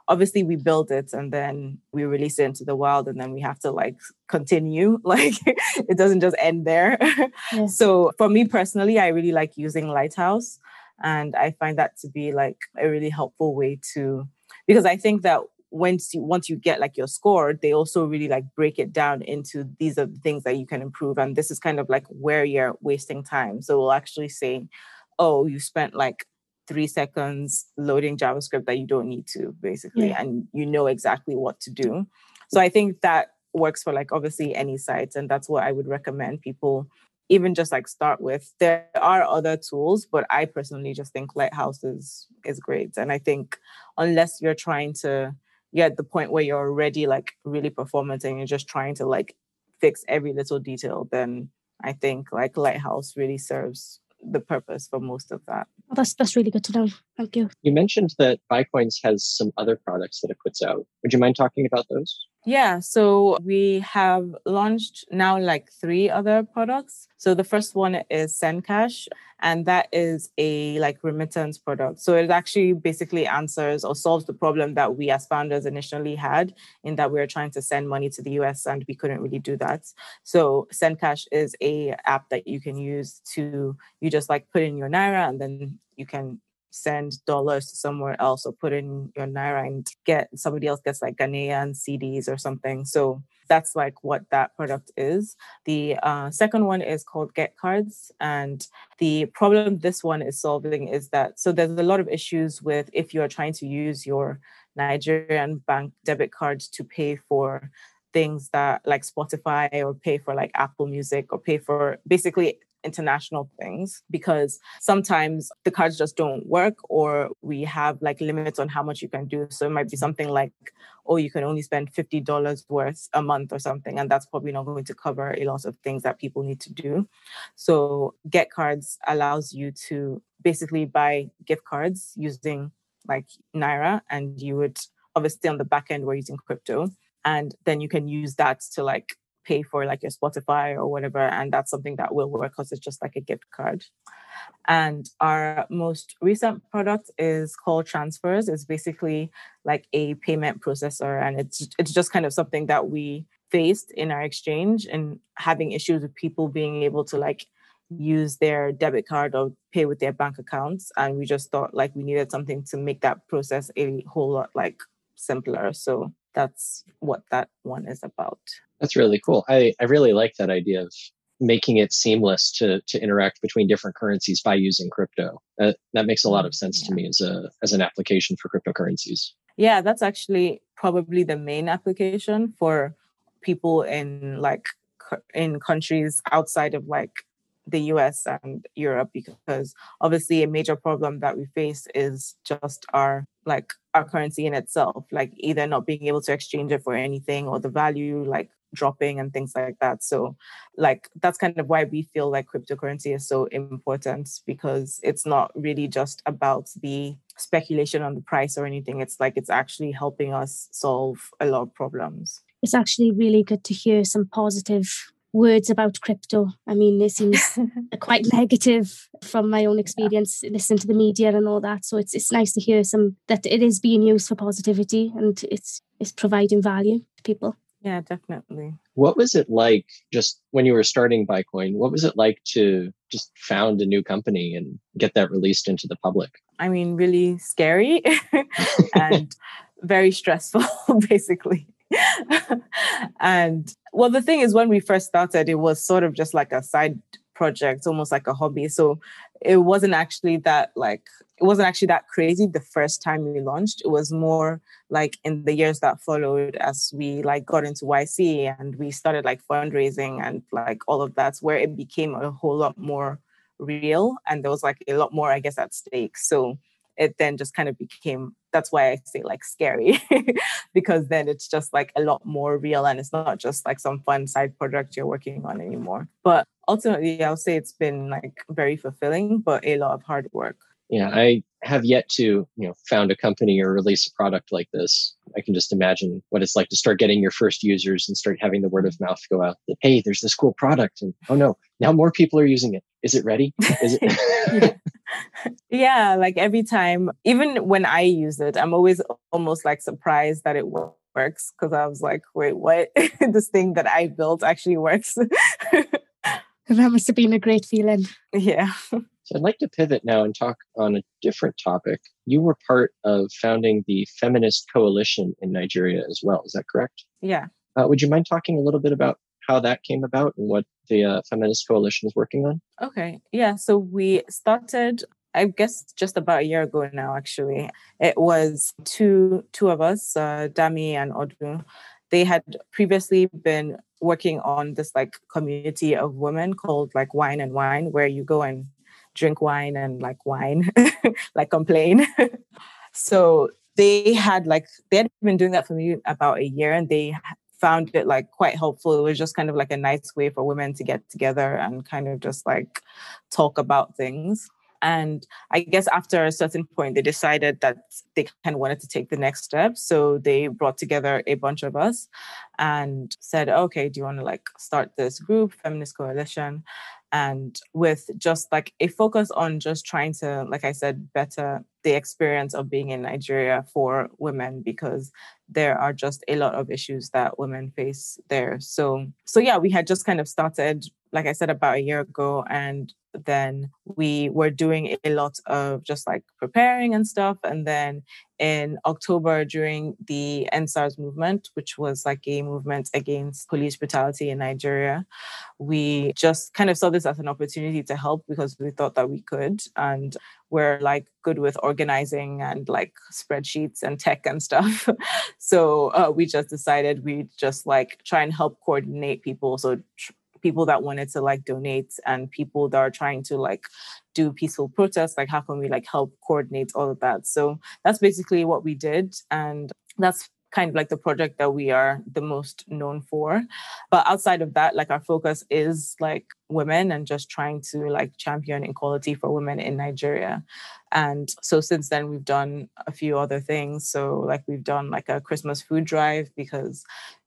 obviously we build it and then we release it into the world and then we have to like continue like it doesn't just end there yeah. so for me personally i really like using lighthouse and i find that to be like a really helpful way to because i think that once you once you get like your score they also really like break it down into these are the things that you can improve and this is kind of like where you're wasting time so we'll actually say oh you spent like three seconds loading JavaScript that you don't need to, basically, yeah. and you know exactly what to do. So I think that works for like obviously any site, and that's what I would recommend people even just like start with. There are other tools, but I personally just think Lighthouse is is great, and I think unless you're trying to get at the point where you're already like really performant and you're just trying to like fix every little detail, then I think like Lighthouse really serves the purpose for most of that. Oh, that's that's really good to know. Thank you. You mentioned that Buycoins has some other products that it puts out. Would you mind talking about those? Yeah, so we have launched now like three other products. So the first one is SendCash, and that is a like remittance product. So it actually basically answers or solves the problem that we as founders initially had in that we were trying to send money to the US and we couldn't really do that. So SendCash is a app that you can use to you just like put in your naira and then you can send dollars to somewhere else or put in your naira and get somebody else gets like Ghanaian cedis or something. So that's like what that product is. The uh, second one is called Get Cards, and the problem this one is solving is that so there's a lot of issues with if you are trying to use your Nigerian bank debit card to pay for things that like Spotify or pay for like Apple Music or pay for basically international things because sometimes the cards just don't work or we have like limits on how much you can do. So it might be something like, oh, you can only spend $50 worth a month or something. And that's probably not going to cover a lot of things that people need to do. So Get Cards allows you to basically buy gift cards using like Naira and you would obviously on the back end we're using crypto and then you can use that to like pay for like your Spotify or whatever. And that's something that will work because it's just like a gift card. And our most recent product is called Transfers. It's basically like a payment processor. And it's it's just kind of something that we faced in our exchange and having issues with people being able to like use their debit card or pay with their bank accounts. And we just thought like we needed something to make that process a whole lot like simpler. So that's what that one is about. That's really cool. I, I really like that idea of making it seamless to to interact between different currencies by using crypto. That that makes a lot of sense yeah. to me as a as an application for cryptocurrencies. Yeah, that's actually probably the main application for people in like in countries outside of like the US and Europe because obviously a major problem that we face is just our like our currency in itself like either not being able to exchange it for anything or the value like dropping and things like that. So like that's kind of why we feel like cryptocurrency is so important because it's not really just about the speculation on the price or anything. It's like it's actually helping us solve a lot of problems. It's actually really good to hear some positive words about crypto. I mean, it seems quite negative from my own experience, yeah. listening to the media and all that. So it's it's nice to hear some that it is being used for positivity and it's it's providing value to people. Yeah, definitely. What was it like just when you were starting Buycoin? What was it like to just found a new company and get that released into the public? I mean, really scary and very stressful, basically. and well, the thing is, when we first started, it was sort of just like a side project, almost like a hobby. So it wasn't actually that like it wasn't actually that crazy the first time we launched. It was more like in the years that followed as we like got into YC and we started like fundraising and like all of that, where it became a whole lot more real and there was like a lot more, I guess, at stake. So it then just kind of became that's why I say like scary because then it's just like a lot more real and it's not just like some fun side project you're working on anymore. But ultimately, I'll say it's been like very fulfilling, but a lot of hard work. Yeah, I have yet to, you know, found a company or release a product like this. I can just imagine what it's like to start getting your first users and start having the word of mouth go out that, hey, there's this cool product. And oh no, now more people are using it. Is it ready? Is it? yeah, like every time, even when I use it, I'm always almost like surprised that it works because I was like, wait, what? this thing that I built actually works. that must have been a great feeling. Yeah. So I'd like to pivot now and talk on a different topic. You were part of founding the Feminist Coalition in Nigeria as well. Is that correct? Yeah. Uh, would you mind talking a little bit about how that came about and what the uh, Feminist Coalition is working on? Okay. Yeah. So we started I guess just about a year ago now, actually. It was two two of us, uh, Dami and Odu. They had previously been working on this like community of women called like Wine and Whine, where you go and drink wine and like whine, like complain. so they had like they had been doing that for me about a year, and they found it like quite helpful. It was just kind of like a nice way for women to get together and kind of just like talk about things. And I guess after a certain point, they decided that they kind of wanted to take the next step. So they brought together a bunch of us and said, okay, do you want to like start this group, Feminist Coalition? and with just like a focus on just trying to like i said better the experience of being in nigeria for women because there are just a lot of issues that women face there so so yeah we had just kind of started like i said about a year ago and then we were doing a lot of just like preparing and stuff. And then in October, during the EndSARS movement, which was like a movement against police brutality in Nigeria, we just kind of saw this as an opportunity to help because we thought that we could. And we're like good with organizing and like spreadsheets and tech and stuff. so uh, we just decided we'd just like try and help coordinate people. So tr- people that wanted to like donate and people that are trying to like do peaceful protests like how can we like help coordinate all of that so that's basically what we did and that's kind of like the project that we are the most known for. But outside of that like our focus is like women and just trying to like champion equality for women in Nigeria. And so since then we've done a few other things. So like we've done like a christmas food drive because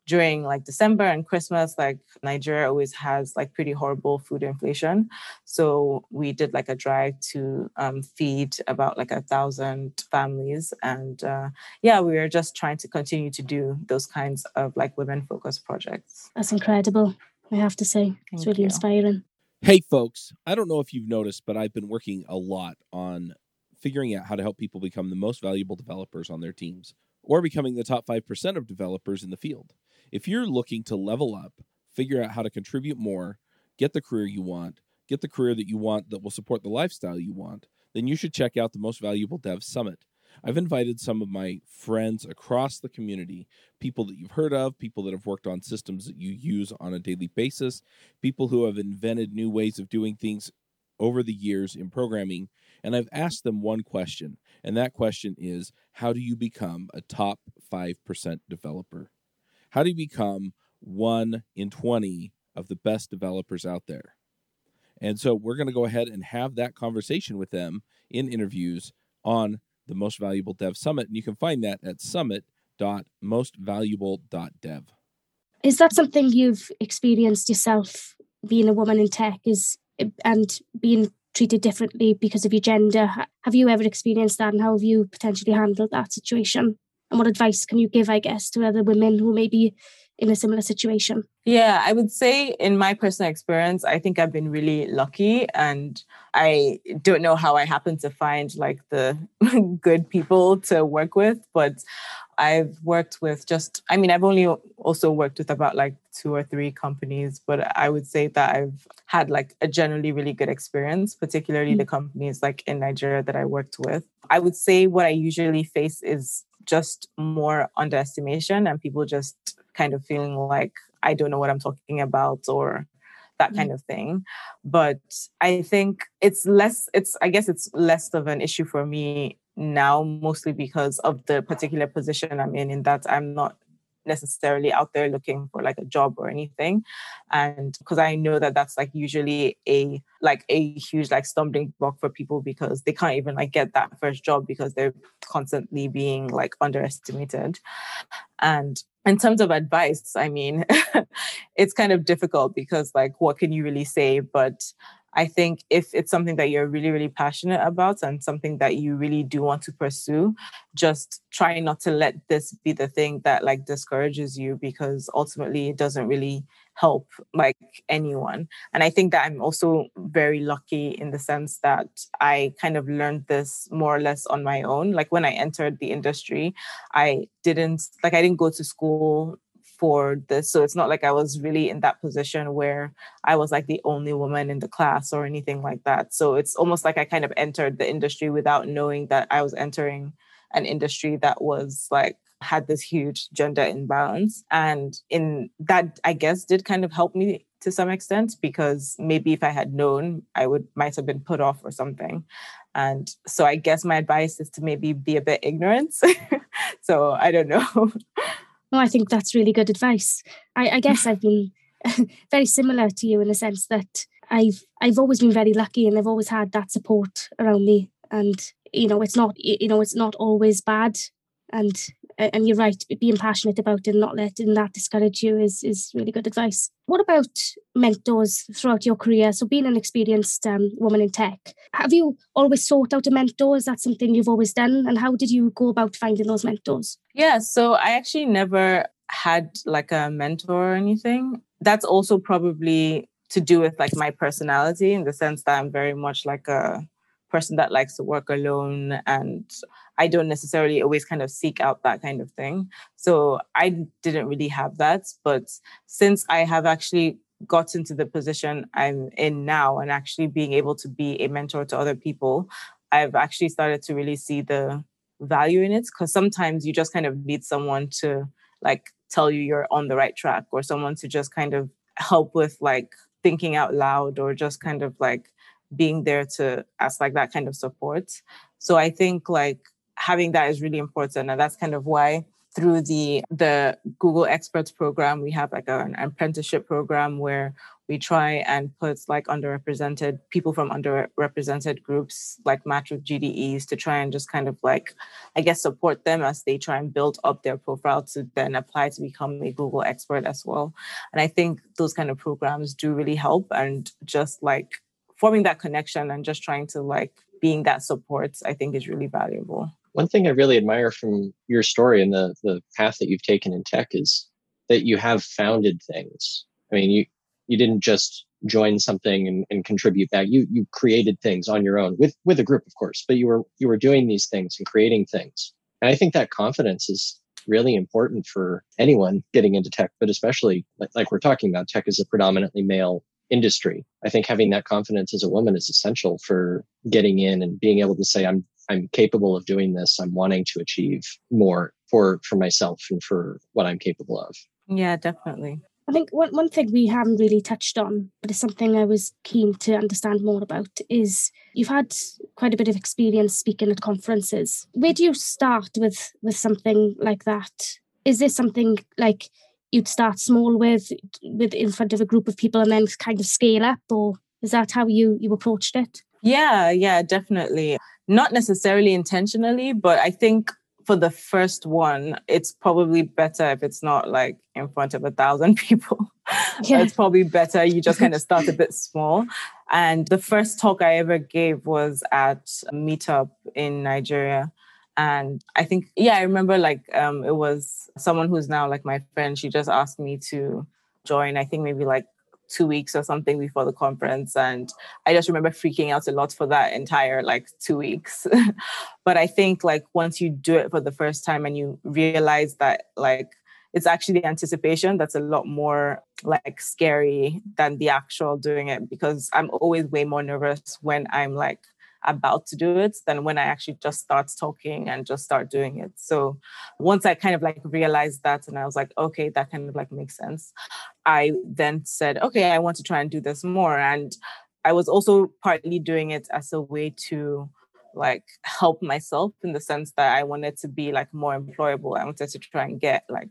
during like December and Christmas, like Nigeria always has like pretty horrible food inflation. So we did like a drive to um, feed about like a thousand families. And uh, yeah, we were just trying to continue to do those kinds of like women focused projects. That's incredible. I have to say, it's really you. inspiring. Hey, folks, I don't know if you've noticed, but I've been working a lot on figuring out how to help people become the most valuable developers on their teams or becoming the top 5% of developers in the field. If you're looking to level up, figure out how to contribute more, get the career you want, get the career that you want that will support the lifestyle you want, then you should check out the Most Valuable Dev Summit. I've invited some of my friends across the community, people that you've heard of, people that have worked on systems that you use on a daily basis, people who have invented new ways of doing things over the years in programming, and I've asked them one question, and that question is how do you become a top 5% developer? How do you become one in 20 of the best developers out there? And so we're going to go ahead and have that conversation with them in interviews on the Most Valuable Dev Summit. And you can find that at summit.mostvaluable.dev. Is that something you've experienced yourself being a woman in tech is and being treated differently because of your gender? Have you ever experienced that and how have you potentially handled that situation? And what advice can you give i guess to other women who may be in a similar situation yeah i would say in my personal experience i think i've been really lucky and i don't know how i happen to find like the good people to work with but I've worked with just, I mean, I've only also worked with about like two or three companies, but I would say that I've had like a generally really good experience, particularly mm-hmm. the companies like in Nigeria that I worked with. I would say what I usually face is just more underestimation and people just kind of feeling like I don't know what I'm talking about or that kind mm. of thing. But I think it's less, it's, I guess it's less of an issue for me now, mostly because of the particular position I'm in, in that I'm not necessarily out there looking for like a job or anything. And because i know that that's like usually a like a huge like stumbling block for people because they can't even like get that first job because they're constantly being like underestimated. And in terms of advice i mean it's kind of difficult because like what can you really say? But I think if it's something that you're really, really passionate about and something that you really do want to pursue, just try not to let this be the thing that like discourages you because ultimately it doesn't really help like anyone. And I think that I'm also very lucky in the sense that I kind of learned this more or less on my own. Like when I entered the industry, I didn't like I didn't go to school for this. So it's not like I was really in that position where I was like the only woman in the class or anything like that. So it's almost like I kind of entered the industry without knowing that I was entering an industry that was like had this huge gender imbalance. And in that, I guess, did kind of help me to some extent because maybe if I had known, I would might have been put off or something. And so I guess my advice is to maybe be a bit ignorant. so I don't know. Oh, I think that's really good advice. I, I guess I've been very similar to you in the sense that I've I've always been very lucky and I've always had that support around me. And you know, it's not you know, it's not always bad. And and you're right, being passionate about it and not letting that discourage you is is really good advice. What about mentors throughout your career? So, being an experienced um, woman in tech, have you always sought out a mentor? Is that something you've always done? And how did you go about finding those mentors? Yeah, so I actually never had like a mentor or anything. That's also probably to do with like my personality in the sense that I'm very much like a person that likes to work alone and I don't necessarily always kind of seek out that kind of thing. So I didn't really have that. But since I have actually gotten to the position I'm in now and actually being able to be a mentor to other people, I've actually started to really see the value in it because sometimes you just kind of need someone to like tell you you're on the right track or someone to just kind of help with like thinking out loud or just kind of like being there to ask like that kind of support. So I think like having that is really important. And that's kind of why through the the Google Experts program, we have like an apprenticeship program where we try and put like underrepresented people from underrepresented groups like match with GDEs to try and just kind of like I guess support them as they try and build up their profile to then apply to become a Google expert as well. And I think those kind of programs do really help and just like forming that connection and just trying to like being that support, I think is really valuable. One thing I really admire from your story and the the path that you've taken in tech is that you have founded things. I mean, you you didn't just join something and, and contribute back. You you created things on your own with with a group, of course, but you were you were doing these things and creating things. And I think that confidence is really important for anyone getting into tech, but especially like, like we're talking about, tech is a predominantly male industry. I think having that confidence as a woman is essential for getting in and being able to say, I'm I'm capable of doing this. I'm wanting to achieve more for for myself and for what I'm capable of. Yeah, definitely. I think one, one thing we haven't really touched on, but it's something I was keen to understand more about, is you've had quite a bit of experience speaking at conferences. Where do you start with with something like that? Is this something like you'd start small with with in front of a group of people and then kind of scale up, or is that how you you approached it? Yeah, yeah, definitely. Not necessarily intentionally, but I think for the first one, it's probably better if it's not like in front of a thousand people. Yeah. it's probably better you just kind of start a bit small. And the first talk I ever gave was at a meetup in Nigeria. And I think, yeah, I remember like um, it was someone who's now like my friend. She just asked me to join, I think maybe like two weeks or something before the conference. And I just remember freaking out a lot for that entire like two weeks. but I think like once you do it for the first time and you realize that like it's actually the anticipation that's a lot more like scary than the actual doing it because I'm always way more nervous when I'm like about to do it than when I actually just start talking and just start doing it. So once I kind of like realized that and I was like, okay, that kind of like makes sense. I then said, okay, I want to try and do this more. And I was also partly doing it as a way to like help myself in the sense that I wanted to be like more employable. I wanted to try and get like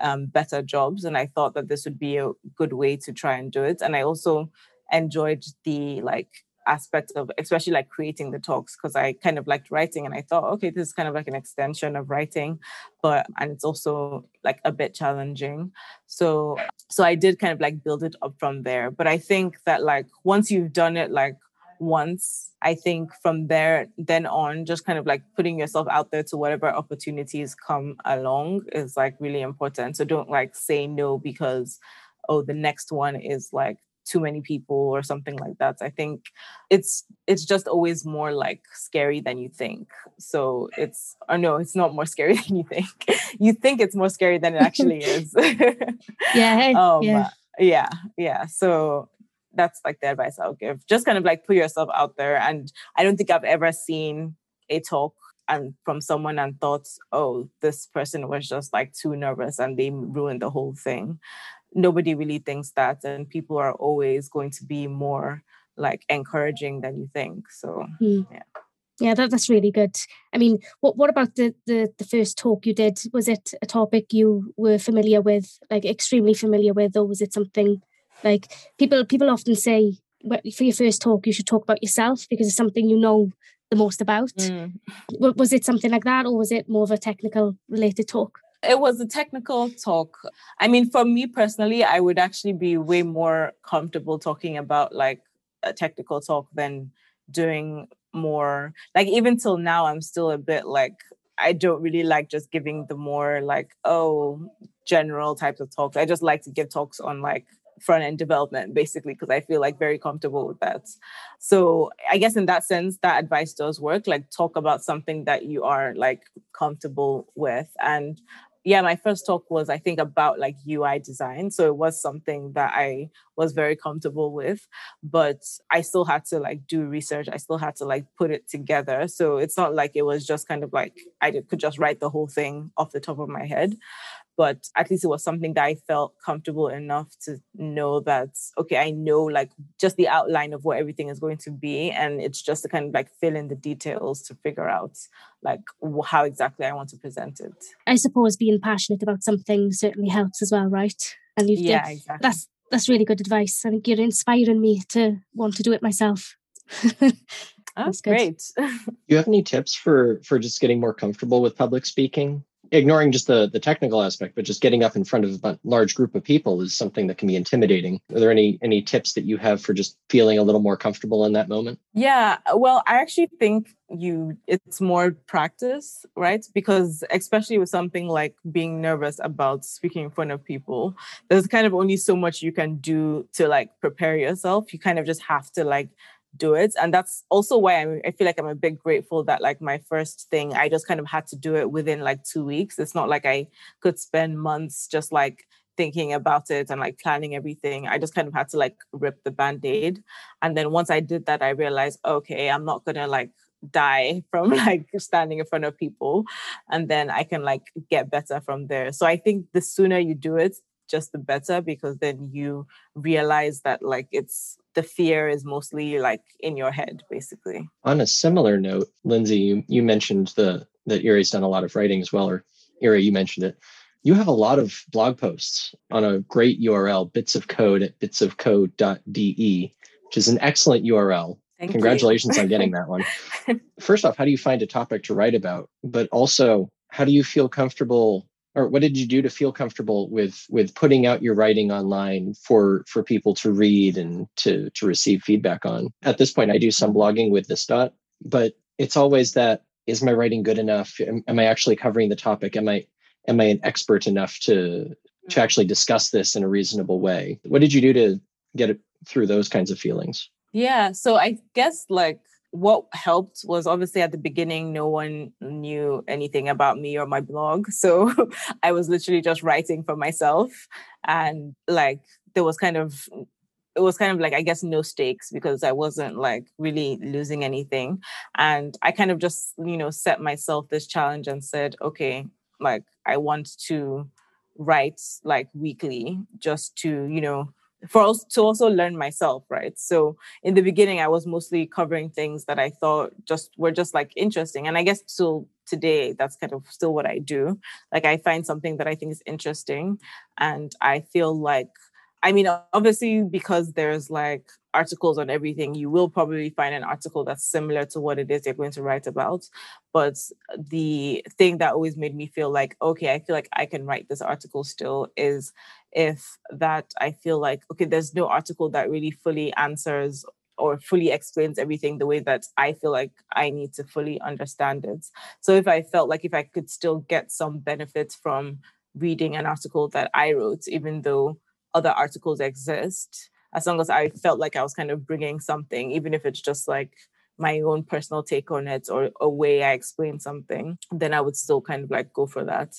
um, better jobs. And I thought that this would be a good way to try and do it. And I also enjoyed the like aspect of especially like creating the talks because I kind of liked writing and I thought, okay, this is kind of like an extension of writing, but and it's also like a bit challenging. So so I did kind of like build it up from there. But I think that like once you've done it like once, I think from there then on, just kind of like putting yourself out there to whatever opportunities come along is like really important. So don't like say no because oh the next one is like too many people or something like that i think it's it's just always more like scary than you think. So it's or no it's not more scary than you think. You think it's more scary than it actually is. Yeah um, yeah. yeah yeah. So that's like the advice i'll give. Just kind of like put yourself out there and i don't think i've ever seen a talk and from someone and thought, oh, this person was just like too nervous and they ruined the whole thing nobody really thinks that and people are always going to be more like encouraging than you think so mm. yeah yeah that, that's really good i mean what what about the, the the first talk you did was it a topic you were familiar with like extremely familiar with or was it something like people people often say for your first talk, you should talk about yourself because it's something you know the most about. Mm. Was it something like that, or was it more of a technical related talk? It was a technical talk. I mean, for me personally, I would actually be way more comfortable talking about like a technical talk than doing more like even till now i'm still a bit like i don't really like just giving the more like oh general types of talks i just like to give talks on like front end development basically because I feel like very comfortable with that. So I guess in that sense, that advice does work. Like talk about something that you are like comfortable with. And yeah, my first talk was I think about like UI design. So it was something that I was very comfortable with, but I still had to like do research. I still had to like put it together. So it's not like it was just kind of like I could just write the whole thing off the top of my head but at least it was something that I felt comfortable enough to know that okay, I know like just the outline of what everything is going to be, and it's just to kind of like fill in the details to figure out like how exactly I want to present it. I suppose being passionate about something certainly helps as well, right? And you've yeah, exactly. that's that's really good advice. I think you're inspiring me to want to do it myself. Ah, that's great. do you have any tips for for just getting more comfortable with public speaking? Ignoring just the the technical aspect but just getting up in front of a large group of people is something that can be intimidating. Are there any any tips that you have for just feeling a little more comfortable in that moment? Yeah well i actually think you it's more practice right? Because especially with something like being nervous about speaking in front of people there's kind of only so much you can do to like prepare yourself. You kind of just have to like do it. And that's also why I'm, i feel like i'm a bit grateful that like my first thing i just kind of had to do it within like two weeks. It's not like i could spend months just like thinking about it and like planning everything. I just kind of had to like rip the band-aid. And then once i did that i realized okay i'm not gonna like die from like standing in front of people. And then i can like get better from there. So i think the sooner you do it just the better because then you realize that like it's the fear is mostly like in your head basically. On a similar note lindsay you, you mentioned the that Ire's done a lot of writing as well or Erie, you mentioned it. You have a lot of blog posts on a great url bits of code at bitsofcode.de which is an excellent url Thank congratulations on getting that one. First off how do you find a topic to write about? But also how do you feel comfortable or what did you do to feel comfortable with with putting out your writing online for for people to read and to to receive feedback on? At this point i do some mm-hmm. blogging with this dot but it's always that is my writing good enough? Am, am i actually covering the topic? Am i am i an expert enough to to mm-hmm. actually discuss this in a reasonable way? What did you do to get it through those kinds of feelings? Yeah so i guess like what helped was obviously at the beginning no one knew anything about me or my blog. So i was literally just writing for myself. And like there was kind of it was kind of like i guess no stakes because i wasn't like really losing anything. And i kind of just you know set myself this challenge and said okay like i want to write like weekly just to you know for us to also learn myself right so in the beginning i was mostly covering things that i thought just were just like interesting and i guess till today that's kind of still what i do like i find something that i think is interesting and i feel like I mean, obviously, because there's like articles on everything, you will probably find an article that's similar to what it is you're going to write about. But the thing that always made me feel like, okay, I feel like I can write this article still is if that I feel like, okay, there's no article that really fully answers or fully explains everything the way that I feel like I need to fully understand it. So if I felt like if I could still get some benefits from reading an article that I wrote, even though other articles exist as long as I felt like I was kind of bringing something, even if it's just like my own personal take on it or a way I explain something, then I would still kind of like go for that.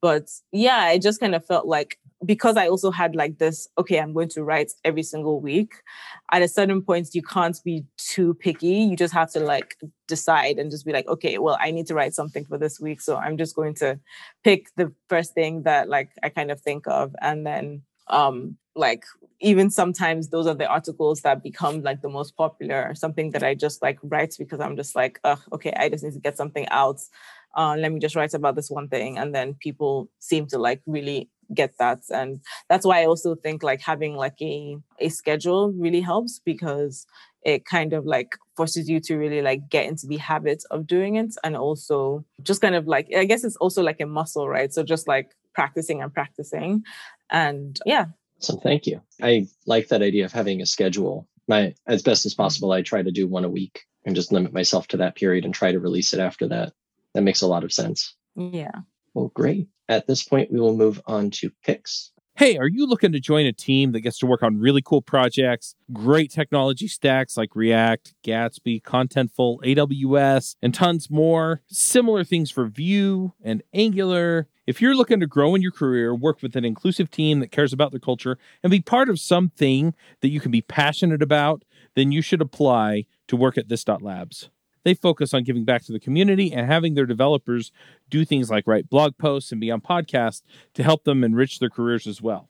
But yeah, I just kind of felt like because I also had like this, okay, I'm going to write every single week. At a certain point, you can't be too picky. You just have to like decide and just be like, okay, well, I need to write something for this week. So I'm just going to pick the first thing that like I kind of think of and then um like even sometimes those are the articles that become like the most popular something that i just like write because i'm just like oh okay i just need to get something out uh, let me just write about this one thing and then people seem to like really get that. And that's why I also think like having like a, a schedule really helps because it kind of like forces you to really like get into the habit of doing it and also just kind of like i guess it's also like a muscle right? So just like practicing and practicing and yeah. So thank you. I like that idea of having a schedule. My as best as mm-hmm. possible i try to do one a week and just limit myself to that period and try to release it after that. That makes a lot of sense. Yeah. Well great at this point we will move on to picks Hey, are you looking to join a team that gets to work on really cool projects, great technology stacks like React, Gatsby, Contentful, AWS, and tons more? Similar things for Vue and Angular. If you're looking to grow in your career, work with an inclusive team that cares about their culture, and be part of something that you can be passionate about, then you should apply to work at This Dot Labs. They focus on giving back to the community and having their developers do things like write blog posts and be on podcasts to help them enrich their careers as well.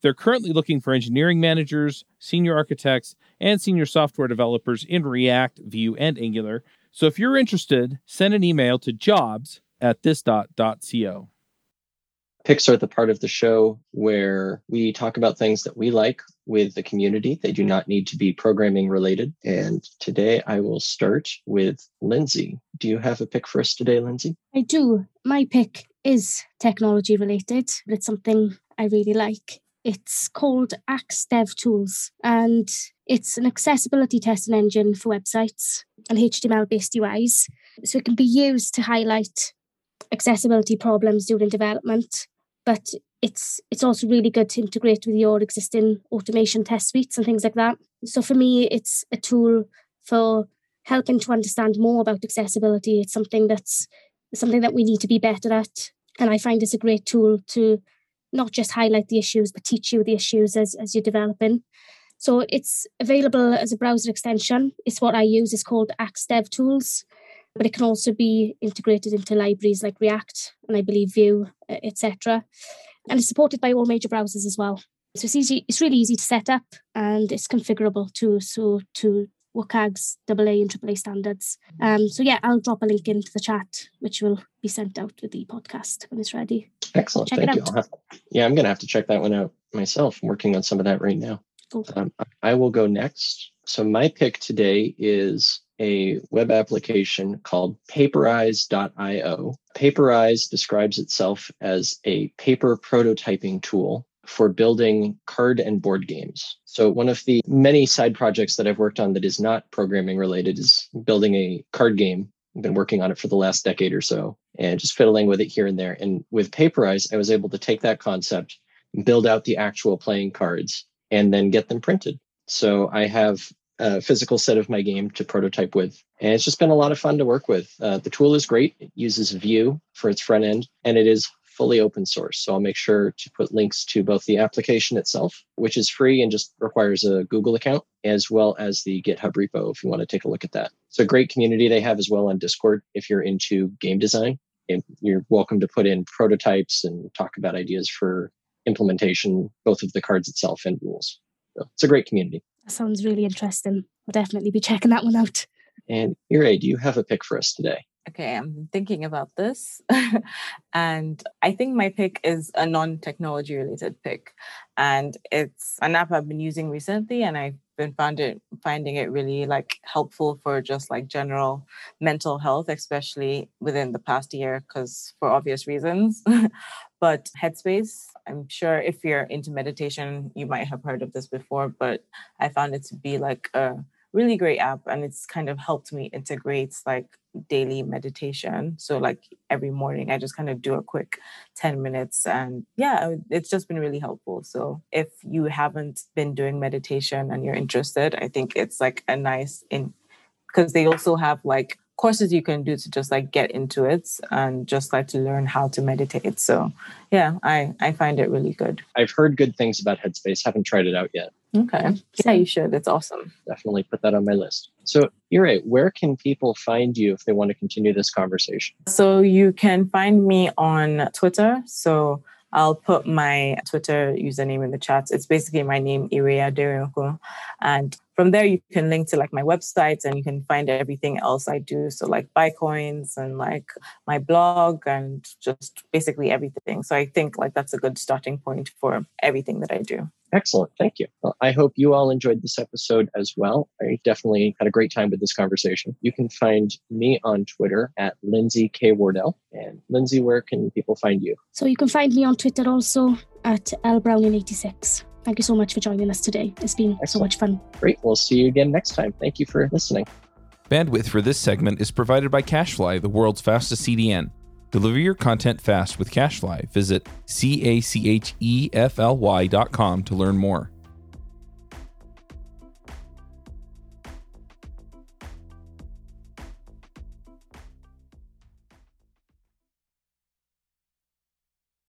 They're currently looking for engineering managers, senior architects, and senior software developers in React, Vue, and Angular. So if you're interested, send an email to jobs at this.co. Picks are the part of the show where we talk about things that we like with the community. They do not need to be programming related. And today I will start with Lyndsey. Do you have a pick for us today, Lyndsey? I do. My pick is technology related, but it's something I really like. It's called Axe Dev Tools, and it's an accessibility testing engine for websites and HTML based UIs. So it can be used to highlight accessibility problems during development but it's it's also really good to integrate with your existing automation test suites and things like that. So for me, it's a tool for helping to understand more about accessibility. It's something that's something that we need to be better at, and I find it's a great tool to not just highlight the issues but teach you the issues as as you're developing. So it's available as a browser extension. It's what I use. It's called Axe Dev Tools but it can also be integrated into libraries like React and I believe Vue, etc. And it's supported by all major browsers as well. So it's easy. It's really easy to set up and it's configurable too. So to WCAG's AA and AAA standards. Um, so yeah, I'll drop a link into the chat, which will be sent out with the podcast when it's ready. Excellent, check thank you. Have, yeah, I'm going to have to check that one out myself. I'm working on some of that right now. Cool. Um, I will go next. So my pick today is a web application called paperize.io. Paperize describes itself as a paper prototyping tool for building card and board games. So, one of the many side projects that I've worked on that is not programming related is building a card game. I've been working on it for the last decade or so and just fiddling with it here and there. And with Paperize, I was able to take that concept, build out the actual playing cards, and then get them printed. So, I have a physical set of my game to prototype with. And it's just been a lot of fun to work with. Uh, the tool is great. It uses Vue for its front end, and it is fully open source. So I'll make sure to put links to both the application itself, which is free and just requires a Google account, as well as the GitHub repo if you want to take a look at that. It's a great community they have as well on Discord if you're into game design. And you're welcome to put in prototypes and talk about ideas for implementation, both of the cards itself and rules. So it's a great community. That sounds really interesting. I'll definitely be checking that one out. And Ire, do you have a pick for us today? Okay, I'm thinking about this. and I think my pick is a non technology related pick. And it's an app I've been using recently and I've been found it finding it really like helpful for just like general mental health, especially within the past year, because for obvious reasons. but Headspace, I'm sure if you're into meditation, you might have heard of this before, but I found it to be like a really great app and it's kind of helped me integrate like daily meditation. So like every morning I just kind of do a quick 10 minutes and yeah, it's just been really helpful. So if you haven't been doing meditation and you're interested, I think it's like a nice in because they also have like courses you can do to just like get into it and just like to learn how to meditate. So yeah, I I find it really good. I've heard good things about Headspace. Haven't tried it out yet. Okay. Yeah, you should. It's awesome. Definitely put that on my list. So, Ire, where can people find you if they want to continue this conversation? So, you can find me on Twitter. So, I'll put my Twitter username in the chat. It's basically my name, Ire Aderinokun. And from there, you can link to like my website and you can find everything else I do. So, like Buycoins and like my blog and just basically everything. So, I think like that's a good starting point for everything that I do. Excellent. Thank you. Well, I hope you all enjoyed this episode as well. I definitely had a great time with this conversation. You can find me on Twitter at Lindsay K. Wardell. And Lyndsey, where can people find you? So you can find me on Twitter also at lbrowning86. Thank you so much for joining us today. It's been Excellent. so much fun. Great. We'll see you again next time. Thank you for listening. Bandwidth for this segment is provided by CacheFly, the world's fastest CDN. Deliver your content fast with CacheFly. Visit C A C H E F L Y dot com to learn more.